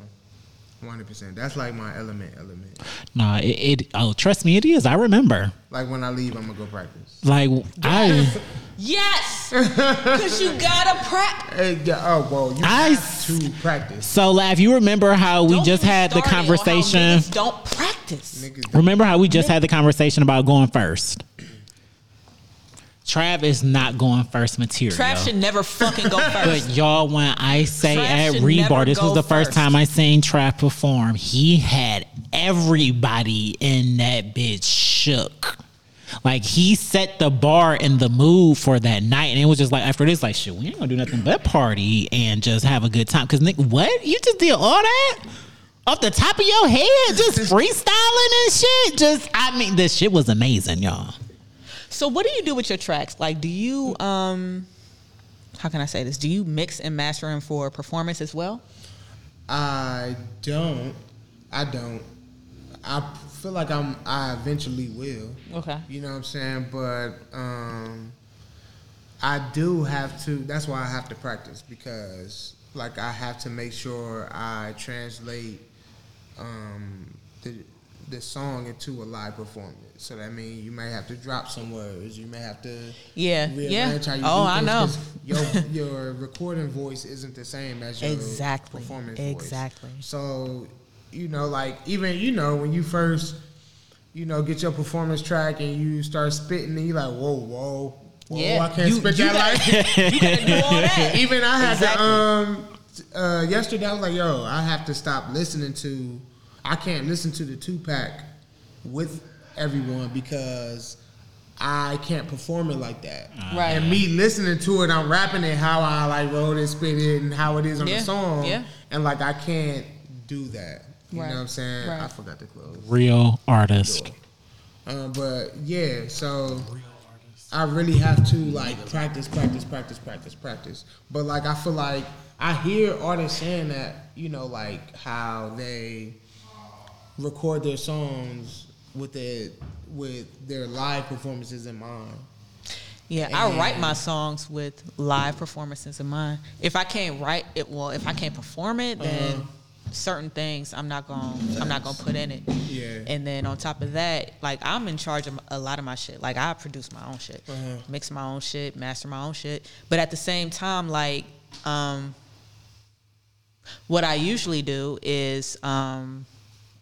100%. That's like my element, element. Nah, it, it. Oh, trust me, it is. I remember. Like when I leave, I'm gonna go practice. Like I, Yes, because you gotta prep. Oh, well, you I have to practice. so laugh. You remember how we Don't just had the started on how conversation? Don't practice. Niggas, Remember how we just had the conversation about going first? Trav is not going first material. Trav should never fucking go first. But y'all, when I say Trav at Rebar, this was the first first. time I seen Trav perform. He had everybody in that bitch shook. Like he set the bar and the mood for that night, and it was just like after this, like shit, we ain't gonna do nothing but party and just have a good time. Cause Nick, what you just did all that off the top of your head, just freestyling and shit. Just, I mean, this shit was amazing, y'all. So what do you do with your tracks? Like, do you um, how can I say this? Do you mix and master them for performance as well? I don't. I don't. I feel like I'm. I eventually will. Okay. You know what I'm saying? But um, I do have to. That's why I have to practice because, like, I have to make sure I translate um, the the song into a live performance. So that means you may have to drop some words. You may have to Yeah, yeah. rearrange how you Oh, I know. Your your recording voice isn't the same as your Exactly. performance voice. Exactly. So, you know, like even you know when you first, you know, get your performance track and you start spitting, and you like, whoa, whoa, whoa, Yeah, I can't you- spit you that gotta- like. You gotta do all that. even I had Exactly. to um uh yesterday I was like, yo, I have to stop listening to I can't listen to the two pack with everyone because I can't perform it like that. Right. And me listening to it, I'm rapping it how I like wrote it, spit it, and how it is on Yeah, the song. yeah. And like I can't do that. You Right, know what I'm saying? right. I forgot to close. Real artist. Uh, but yeah, so I really have to like practice, practice, practice, practice, practice. But like I feel like I hear artists saying that, you know, like how they record their songs with their with their live performances in mind. Yeah, I write my songs with live performances in mind. If I can't write it, well, if I can't perform it, then certain things I'm not gonna I'm not gonna put in it. Yeah. And then on top of that, like I'm in charge of a lot of my shit. Like I produce my own shit, Uh-huh. mix my own shit, master my own shit. But at the same time, like um, what I usually do is um,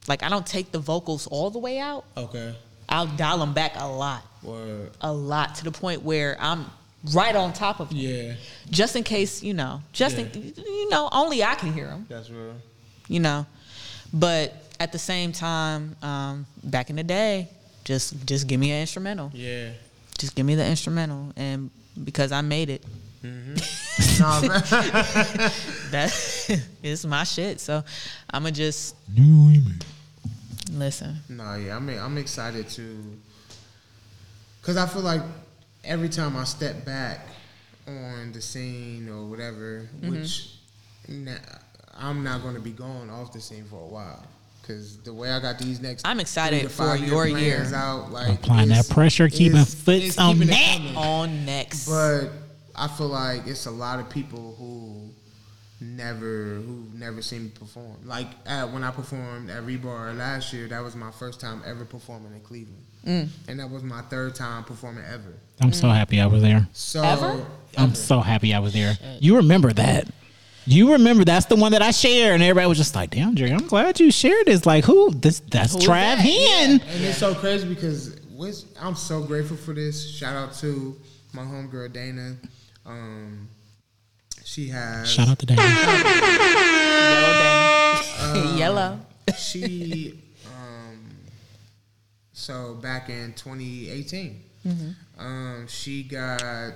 like I don't take the vocals all the way out. Okay. I'll dial them back a lot Or a lot to the point where I'm right on top of them. yeah, Just in case, you know, just in, you know, only I can hear them, that's real. you know. But at the same time, um, back in the day, just just give me an instrumental. Yeah. Just give me the instrumental, and because I made it, Nah, man. that is my shit. So I'ma just listen. No, yeah, I'm I'm excited to, cause I feel like every time I step back on the scene or whatever, Mm-hmm. which na- I'm not going to be going off the scene for a while, cause the way I got these next, I'm excited three to for your plans year. out, like Applying that pressure, keeping it's- foot it's on keeping it that. coming. On next, But I feel like it's a lot of people who never who never seen me perform. Like at, when I performed at Rebar last year, that was my first time ever performing in Cleveland, Mm. and that was my third time performing ever. I'm so happy I was there. So Ever? I'm so happy I was there. You remember that? You remember that's the one that I shared, and everybody was just like, "Damn, Jerry, I'm glad you shared this." Like, who? This that's Who is Trav that? Hen. And it's so crazy because I'm so grateful for this. Shout out to my homegirl Dana. Um, she has Shout out to Dan. Yellow Dana. Yellow. she um so back in 2018 um she got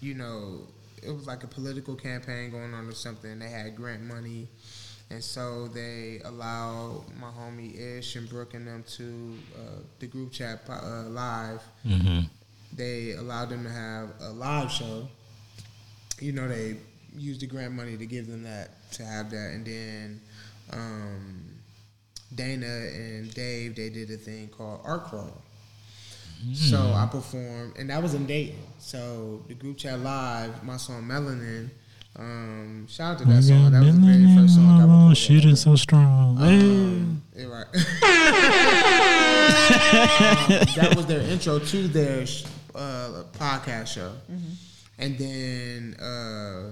you know it was like a political campaign going on or something they had grant money and so they allowed my homie ish and brooke and them to uh, the group chat uh, live they allowed them to have a live show you know they used the grant money to give them that to have that and then um, Dana and Dave they did a thing called Art Crawl. So I performed, and that was in Dayton. So the group chat live, my song Melanin. Um, shout out to that song. That was the very first song I Oh, recorded. shit is so strong. Um, yeah, right. Um, that was their intro to their uh, podcast show, and then uh,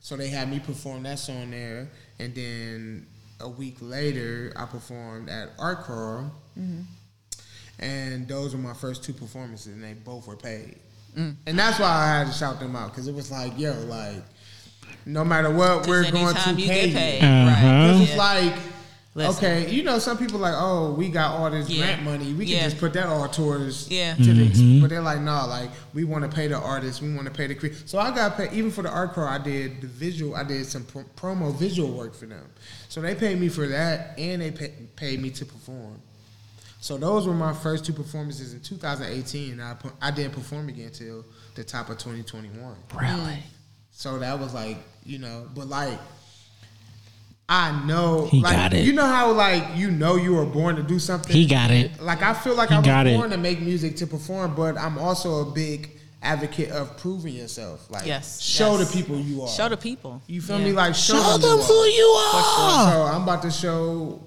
so they had me perform that song there, and then a week later I performed at Art Crawl, and those were my first two performances, and they both were paid, and that's why I had to shout them out because it was like, yo, like. No matter what, we're going to anytime you pay paid, you. Uh-huh. right? It's Yeah. like, Listen. okay, you know, some people like, oh, we got all this Yeah. grant money, we can Yeah. just put that all towards Yeah. to Mm-hmm. but they're like, no, like we want to pay the artists, we want to pay the cre So I got paid even for the art car. I did the visual, I did some pro- promo visual work for them. So they paid me for that, and they pay, paid me to perform. So those were my first two performances in 2018. I pu- I didn't perform again till the top of 2021. Really? So that was like, you know, but like I know He like got it. you know how like you know you were born to do something. He got it. Like I feel like He I was got it. born to make music to perform, but I'm also a big advocate of proving yourself. Like Yes, show yes. the people you are. Show the people. you feel Yeah. me? Like show, Show them them you who are. you are. So I'm about to show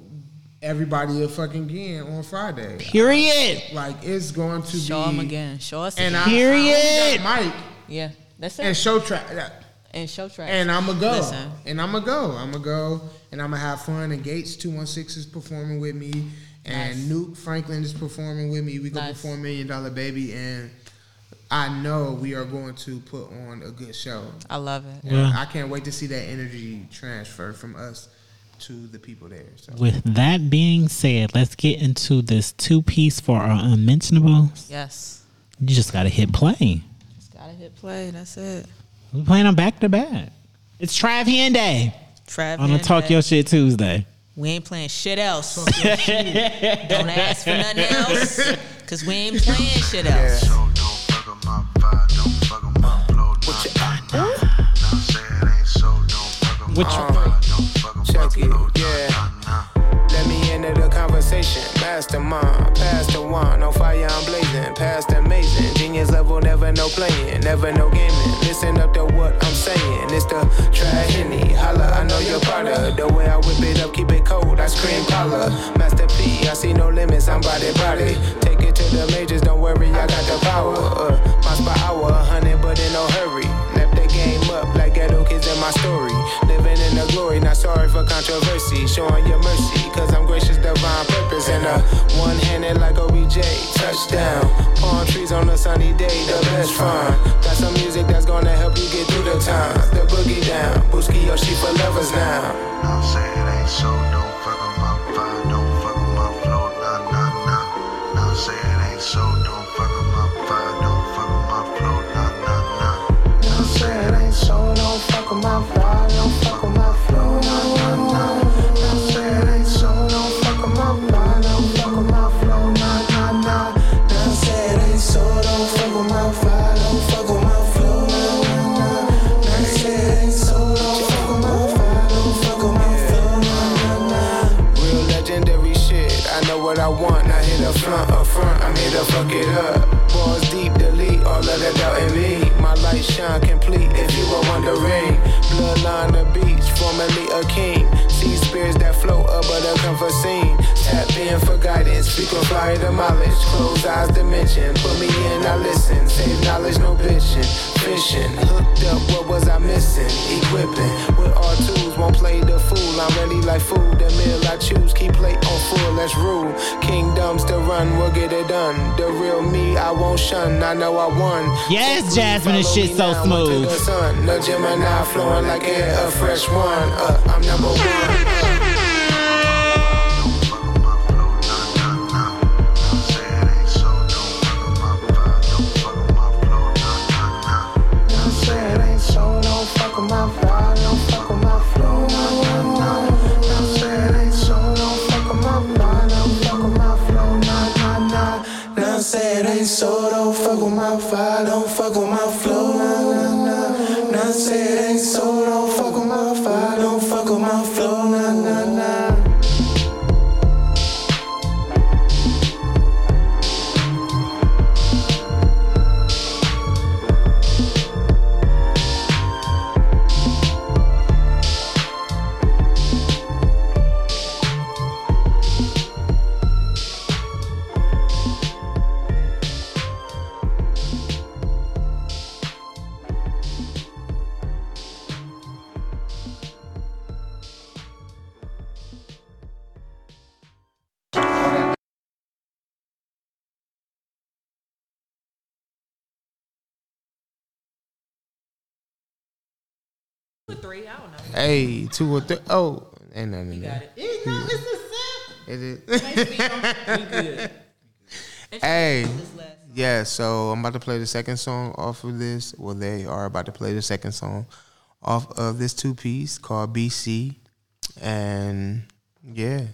everybody a fucking again on Friday. Period. Like it's going to Show be show them again. Show us And again. I, Period. I only got Mike yeah, that's it. and And, show track. Show tracks. And I'm gonna go. Listen. And I'm gonna go. I'm gonna go. And I'm gonna have fun. And Gates two one six is performing with me. And Nice. Nuke Franklin is performing with me. We gonna Nice. perform Million Dollar Baby. And I know we are going to put on a good show. I love it. Yeah. I can't wait to see that energy transfer from us to the people there. So With that being said, let's get into this two piece for our unmentionables. Yes. You just gotta hit play. Just gotta hit play. That's it. We're playing them back to back. It's Trav Hen Day Trav on the Van Talk Day. Your Shit Tuesday. We ain't playing shit else. Don't ask for nothing else. Cause we ain't playing shit else. So don't fuck up my vibe, don't fuck up my flow. What you Now say it ain't so, don't fuck up What my you- vibe, don't fuck up Check it, yeah. Let me into the conversation. Mastermind, pass the wine, no fire, I'm blazing. Past amazing, genius level, never no playing, never no gaming. Listen up to what I'm saying. It's the try Henny, holla, I know you're proud of the way I whip it up, keep it cold. I scream holla, Master P, I see no limits, I'm body body. Take it to the majors, don't worry, I got the power. Uh, miles per hour, hundred, but in no hurry. Left the game up like ghetto kids in my story. Living glory, not sorry for controversy. Showing your mercy, cause I'm gracious, divine purpose. And uh, one handed like OBJ, touchdown. Palm trees on a sunny day, the best fun. Got some music that's gonna help you get through the times. The boogie down, Booski Yoshi for lovers now. Now say it ain't so, don't fuck up my vibe, don't fuck up my flow. Nah, nah, nah. Now say it ain't so, don't fuck up my vibe, don't fuck up my flow. Nah, nah, nah. Now say it ain't so, don't fuck up my vibe, don't up. Balls deep, delete all of the doubt in me. My light shine complete. If you were wondering, bloodline the beach, formerly a king. Sea spirits that float above the comfort scene. Tap in for guidance. speak Frequent flyer demolish. Close eyes dimension. Put me in, I listen. Save knowledge, no bitching. Fishing. Hooked up, what was I missing? Equipping. With all tools, won't play the fool. I'm ready like food. The meal I choose. Keep plate on full, let's rule. Kingdoms to run, we'll get it done. The real me, I won't shun. I know I won. Yes, Jasmine, this Follow shit so smooth. the sun. No Gemini flowing like air, a fresh one. Uh, I'm number one. Three, I don't know. Hey, two or three. Oh, ain't nothing You in there. It's not, it's It is. hey, yeah. So I'm about to play the second song off of this. Well, they are about to play the second song off of this two piece called BC, and yeah,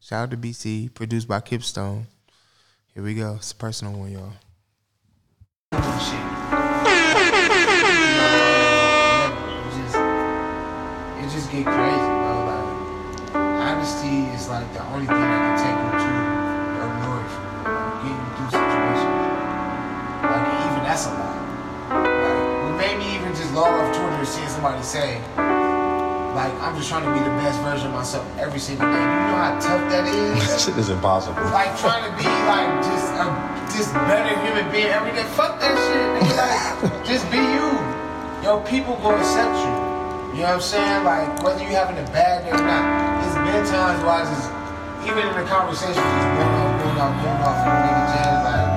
shout out to BC, produced by Kip Stone. Here we go. It's a personal one, y'all. Get crazy, bro. Like honesty is like the only thing that can take you to your glory from getting you through situations. Like even that's a lie. Like me even just log off Twitter is seeing somebody say, like I'm just trying to be the best version of myself every single day. You know how tough that is? That shit is impossible. like trying to be like just a just better human being every day. Fuck that shit, nigga. Like, just be you. Yo, people gonna accept you. You know what I'm saying? Like whether you having a bad day or not. There's been times where I just even in the conversation just going off, going off, going off from nigga James like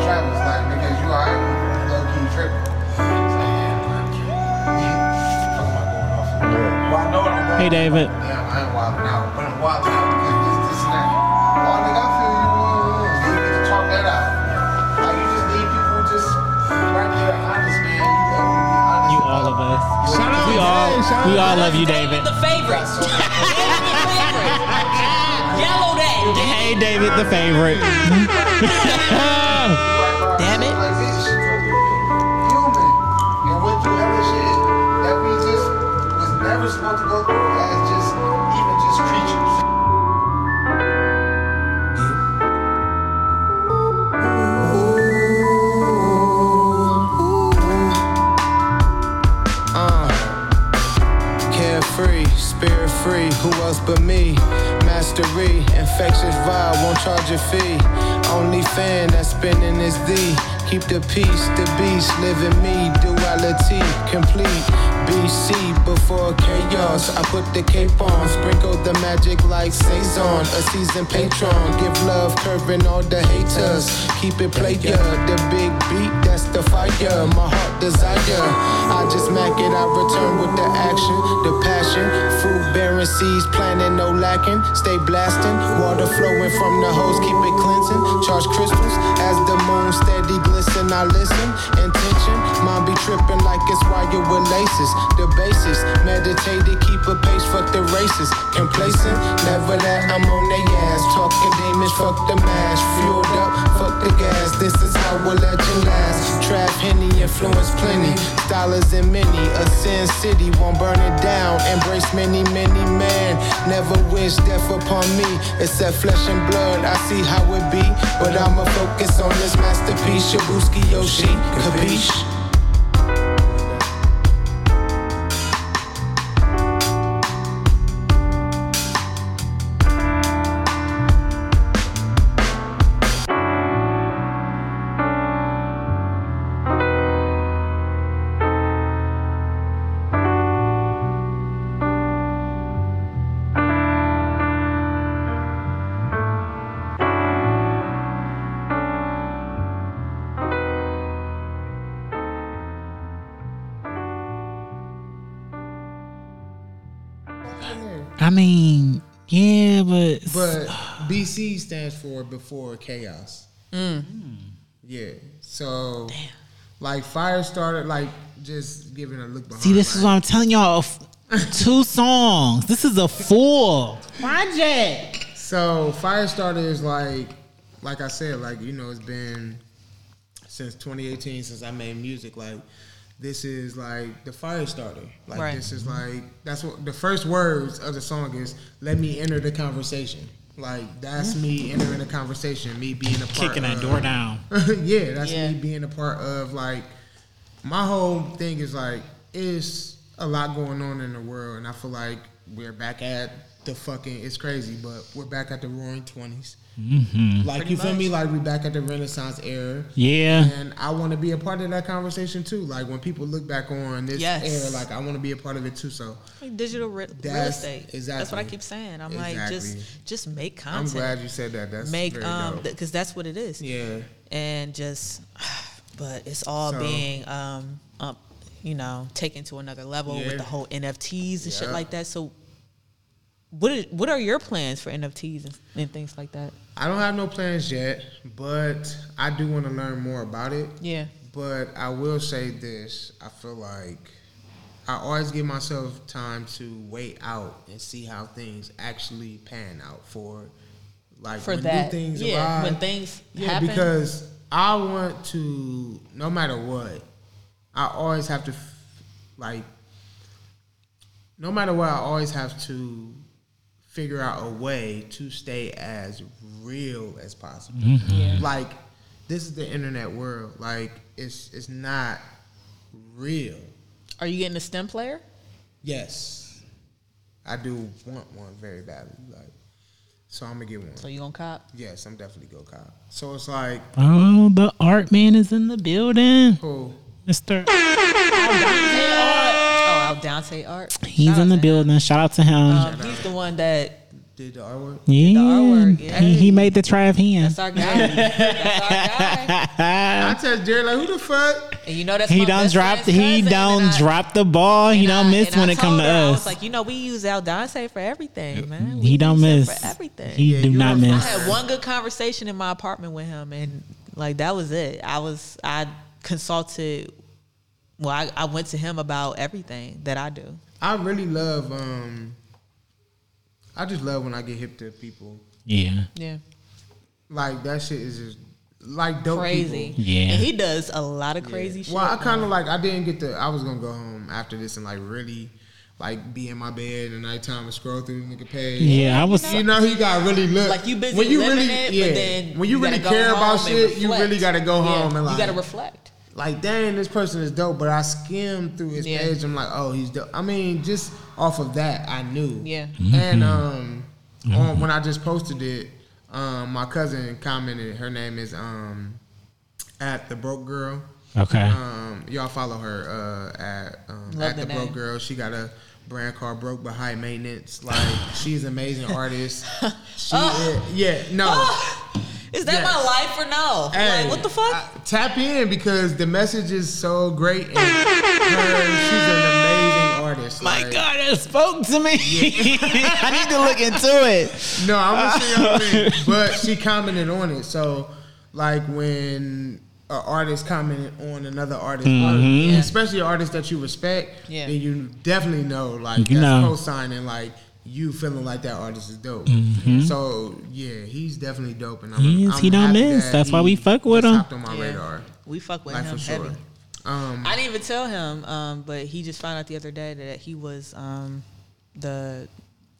Travis, like nigga, you alright? Low key tripping. It's like, yeah, man. Fuck am I going off? Well, I know what I'm going Hey. David. Yeah, I ain't wilding out, but I'm wilding out We all, we all love you, David. The favorite. David the favorite. Yellow Day. Hey, David, the favorite. else but me? Mastery, infectious vibe, won't charge a fee. Only fan that's spinning is thee. Keep the peace, the beast, living me, duality, complete. BC before chaos, I put the cape on, sprinkle the magic like Sazón, a seasoned patron. Give love, curving all the haters. Keep it player, the big beat, that's the fire. My heart desire. I just mac it, I return with the action, the passion. Fruit bearing seeds, planting no lacking. Stay blasting, water flowing from the hose, keep it cleansing. Charge crystals as the moon steady glisten. I listen, intention, mind be tripping like it's wired with laces. The basis, meditated, keep a pace, fuck the races. Complacent, never that I'm on their ass. Talking demons, fuck the mask. Fueled up, fuck the gas. This is how a legend lasts. Trap Henny, influence plenty. Dollars in many, a sin city won't burn it down. Embrace many, many men. Never wish death upon me. Except flesh and blood, I see how it be. But I'ma focus on this masterpiece. Shabuski Yoshi, capiche? BC stands for before chaos. Mm. Hmm. Yeah. So, like fire started, like just giving a look behind. see, this is what I'm telling y'all. f- Two songs. This is a full project. So Firestarter is like, like I said, like you know, it's been since 2018 since I made music. Like this is like the Firestarter. Like Right. this is like that's what the first words of the song is. Let me enter the conversation. Like that's me entering the conversation. Me being a part Kicking that of- door down. yeah, that's Yeah. me being a part of like my whole thing is like it's a lot going on in the world, and I feel like we're back at the fucking. It's crazy, but we're back at the Roaring 20s Like you feel me? Like we back at the Renaissance era. Yeah. And I want to be a part of that conversation too. Like when people look back on this Yes. era, like I want to be a part of it too. So Like digital re- real That's- estate. That's what I keep saying. I'm like, just just make content. I'm glad you said that. That's make very um dope. because that's what it is. yeah. And just, but it's all So- being um up, you know, taken to another level Yeah. with the whole NFTs and shit like that. So. What is, what are your plans for NFTs and, and things like that? I don't have no plans yet, but I do want to learn more about it. Yeah. But I will say this: I feel like I always give myself time to wait out and see how things actually pan out for, like For when that, new things yeah, arrive. when things yeah, happen. because I want to, no matter what, I always have to, like, no matter what, I always have to figure out a way to stay as real as possible. Mm-hmm. Like, this is the internet world. Like, it's it's not real. Are you getting a STEM player? Yes, I do want one very badly. Like, so I'm gonna get one. So you gonna cop? Yes, I'm definitely gonna cop. So it's like, Oh, the art man is in the building. oh, Mr. Oh, Al Dante Art. He's Shout in the to him. building. Shout out to him. Um, he's the one that did the artwork. yeah. artwork, yeah. He, he made the tribe hand. that's our guy. that's our guy. I text Jerry like, who the fuck? And you know that's He my don't best drop. friend's He don't I- drop the ball. He and don't I- miss and I when it come to her, I us. was like, you know, we use Al Dante for everything, man. We he don't miss. for everything. He Yeah, do not miss. I had one good conversation in my apartment with him, and like that was it. I was I consulted. Well, I, I went to him about everything that I do. I really love. um I just love when I get hip to people. Yeah. Yeah, Like that shit is just like dope. crazy. People. Yeah. and he does a lot of crazy shit. Well, I kind of like. I didn't get to. I was gonna go home after this and like really, like be in my bed at nighttime and scroll through the nigga page. Yeah, I was. You know, he got really look like you busy when you living really, it, yeah. but then when you, gotta really care about home and shit, you really got to go Yeah, home and like you got to reflect. Like, dang, this person is dope. But I skimmed through his Yeah. page. I'm like, oh, he's dope. I mean, just off of that, I knew. Yeah. And um, on, when I just posted it, um, my cousin commented. Her name is um, at the broke girl. Okay. Um, y'all follow her uh, at um, at the the, broke girl. She got a brand called Broke but High Maintenance. Like she's an amazing artist. She is, yeah no. Is that Yes. my life or no? Hey, like what the fuck? I- tap in because the message is so great. And her, she's an amazing artist. My like, God, it spoke to me. I need to look into it. No, I'm gonna see y'all. But she commented on it. So like when an artist commented on another artist, Mm-hmm. Yeah. especially an artist that you respect, Yeah. then you definitely know like You that's know. co-signing like you feeling like that artist is dope. So yeah, he's definitely dope, and I'm, Mm-hmm. He is. I'm He don't happy miss. that That's why we fuck with him. on my Yeah. radar, we fuck with like him for sure. heavy. Um, I didn't even tell him, um, but he just found out the other day that he was um, the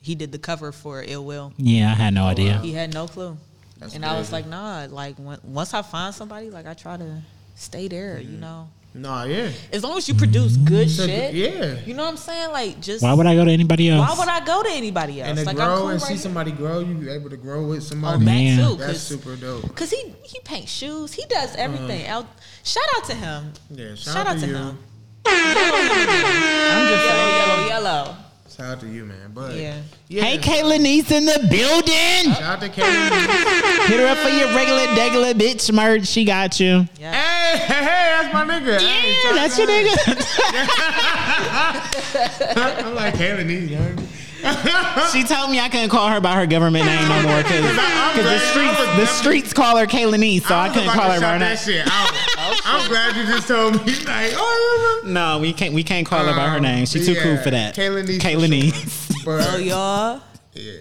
he did the cover for Ill Will. Yeah, I had no idea. He had no clue, That's and I was like, nah. Like when, once I find somebody, like I try to stay there. Mm-hmm. You know, nah, yeah, as long as you produce good So, shit. yeah. You know what I'm saying? Like just Why would I go to anybody else? why would I go to anybody else? and to like I'm grow cool and right see here. somebody grow, you able to grow with somebody. Oh, somebody. man. that too. That's super dope. Cause he he paints shoes. He does uh-huh. everything. Out. Shout out to him. Yeah, shout, Shout out, out to to you. him. I'm just yellow, yellow, yellow. Shout out to you, man. But Yeah. yeah. Hey, Caitlin East in the building. Shout out to Katie. Hit her up for your regular, regular bitch merch. She got you. Yeah. hey, hey, hey, that's my nigga. Yeah, shout that's your nigga. I'm like Kaylin East, man. she told me I couldn't call her by her government name no more because the streets the streets call her Kayla so I, was couldn't call her by her shout name. That. I'm glad you just told me. Like, oh, No, we can't. We can't call her by her Um, name. She's too cool for that. Kayla Niece for Kayla sure. So y'all, yeah.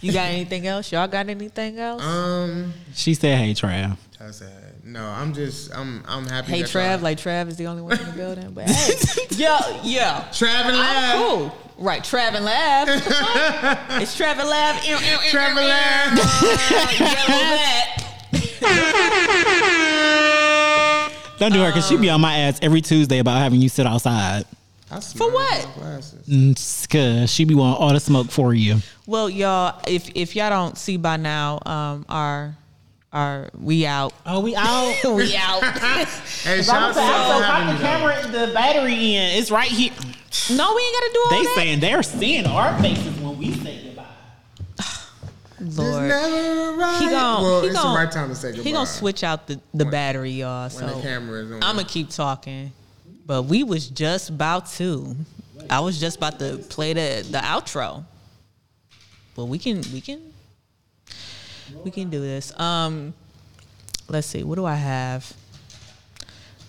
you got anything else? Y'all got anything else? Um, She said, "Hey, Trav." I said no. I'm just. I'm. I'm happy. hey Trav, y'all- like Trav is the only one in the building, but hey, yeah, yeah. Trav and I'm Lav. cool. Right, Trav and Lav. it's Trav and Lav. Trav and Lav. Yellow back. Don't do her because she'd be on my ass every Tuesday about having you sit outside. I smell what? my Glasses. Mm, Cause she be wanting all the smoke for you. Well, y'all, if if y'all don't see by now, um, our our we out. Oh, we out. we out. Hey, shout out to y'all for having camera, the battery in. It's right here. no, we ain't gotta do all They that. saying they're seeing our faces when we say goodbye. Lord. right. He gon' well, he it's gon' the right time to say goodbye. He gonna switch out the, the battery, y'all. when the So camera is on. I'm gonna keep talking. But we was just about to. I was just about to play the the outro. But we can we can we can do this. Um let's see, what do I have?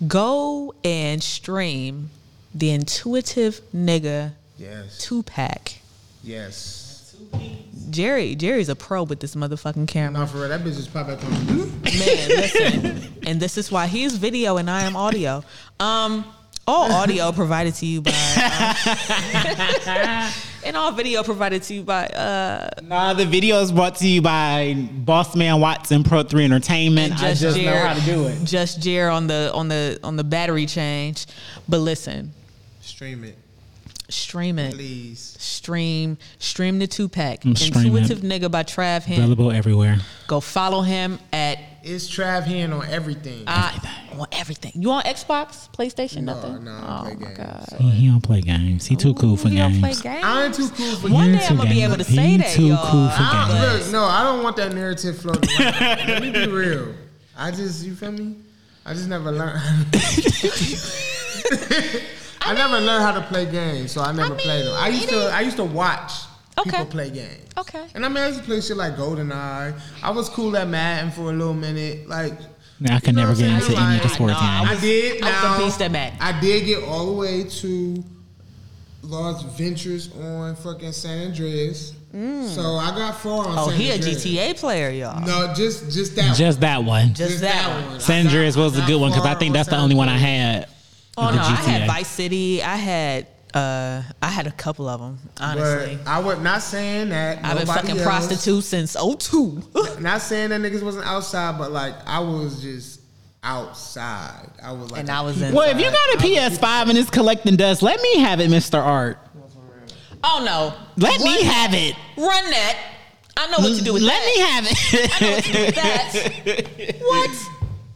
Go and stream the intuitive nigga yes. two pack. Yes. Jerry, Jerry's a pro with this motherfucking camera. No, for real, that bitch just pop back on. Man, listen. and this is why he is video and I am audio. Um, all audio provided to you by, um, and all video provided to you by. Uh, Nah, the video is brought to you by Boss Man Watson Pro Three Entertainment. I just know how to do it. Just Jer on the on the on the battery change. But listen, Stream it, stream it. please. Stream, stream the two pack. I'm streaming. Intuitive nigga by Trav Hen. Available everywhere. Go follow him at It's Trav Hen on everything. uh, on everything. You on Xbox, PlayStation, No, nothing? no, I oh play my games. god. He, he don't play games. He too cool for He don't games. play games. I ain't too cool for One He day I'm gonna be able to games. say He that, too y'all. cool for I games. don't, look, no, I don't want that narrative floating around. Let me be real. I just, you feel me? I just never learned. I never learned how to play games, so I never played them. I used to, ain't- I used to watch Okay. people play games. Okay. And I mean, I used to play shit like GoldenEye. I was cool at Madden for a little minute. Like, I could never get into any of the sports I games. I did. I was now, a beast at I did get all the way to Las Venturas on fucking San Andreas. Mm. So I got far on San Andreas. Oh, San he a GTA player, y'all. No, just just that. Just that one. Just that one. San Andreas was a good one because I think on that's the San only one I had. Oh no, the I had Vice City. I had uh I had a couple of them. Honestly, But I was not saying that. I've been fucking else. prostitute since 02. Not saying that niggas wasn't outside, but like I was just outside. I was like, and I was in. Well, if you got a PS5 and it's collecting dust, let me have it, Mr. Art. oh no, Let Run me have it. Run that. I know what to do with Let that. Let me have it. I know what to do with that. what?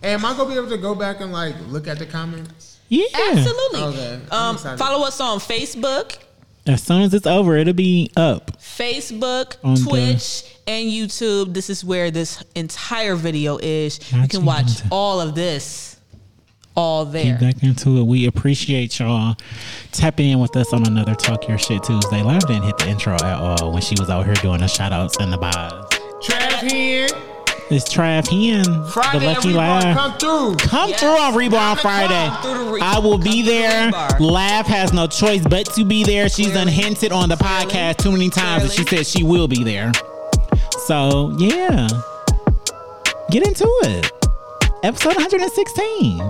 Hey, am I gonna be able to go back and like look at the comments? Yeah. Absolutely. Okay, Um, follow us on Facebook, As soon as it's over, it'll be up. Facebook, On the- Twitch, and YouTube. This is where this entire video is. you can watch not you. all of this all there. Get back into it. We appreciate y'all tapping in with us on another Talk Your Shit Tuesday. Live didn't hit the intro at all when she was out here doing the shout outs and the buys. Trav here. It's Trav Hen, Friday the Lucky Lav. Come through. Come Yes. through on Rebar on Friday. o'clock. Through the Re- I will be come through there. Rebar. Lav has no choice but to be there. She's Clearly. unhinted on the Clearly. podcast too many times, and she Clearly. said she will be there. So yeah, get into it. Episode 116.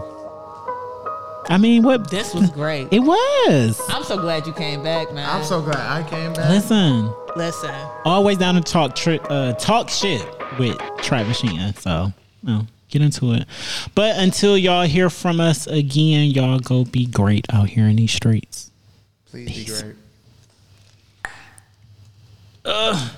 I mean, what? This was great. It was. I'm so glad you came back, man. I'm so glad I came back. Listen, Listen, always down to talk tri- uh, talk shit with Travis Sheehan. So, no, get into it. But until y'all hear from us again, y'all go be great out here in these streets. Please be great. Ugh.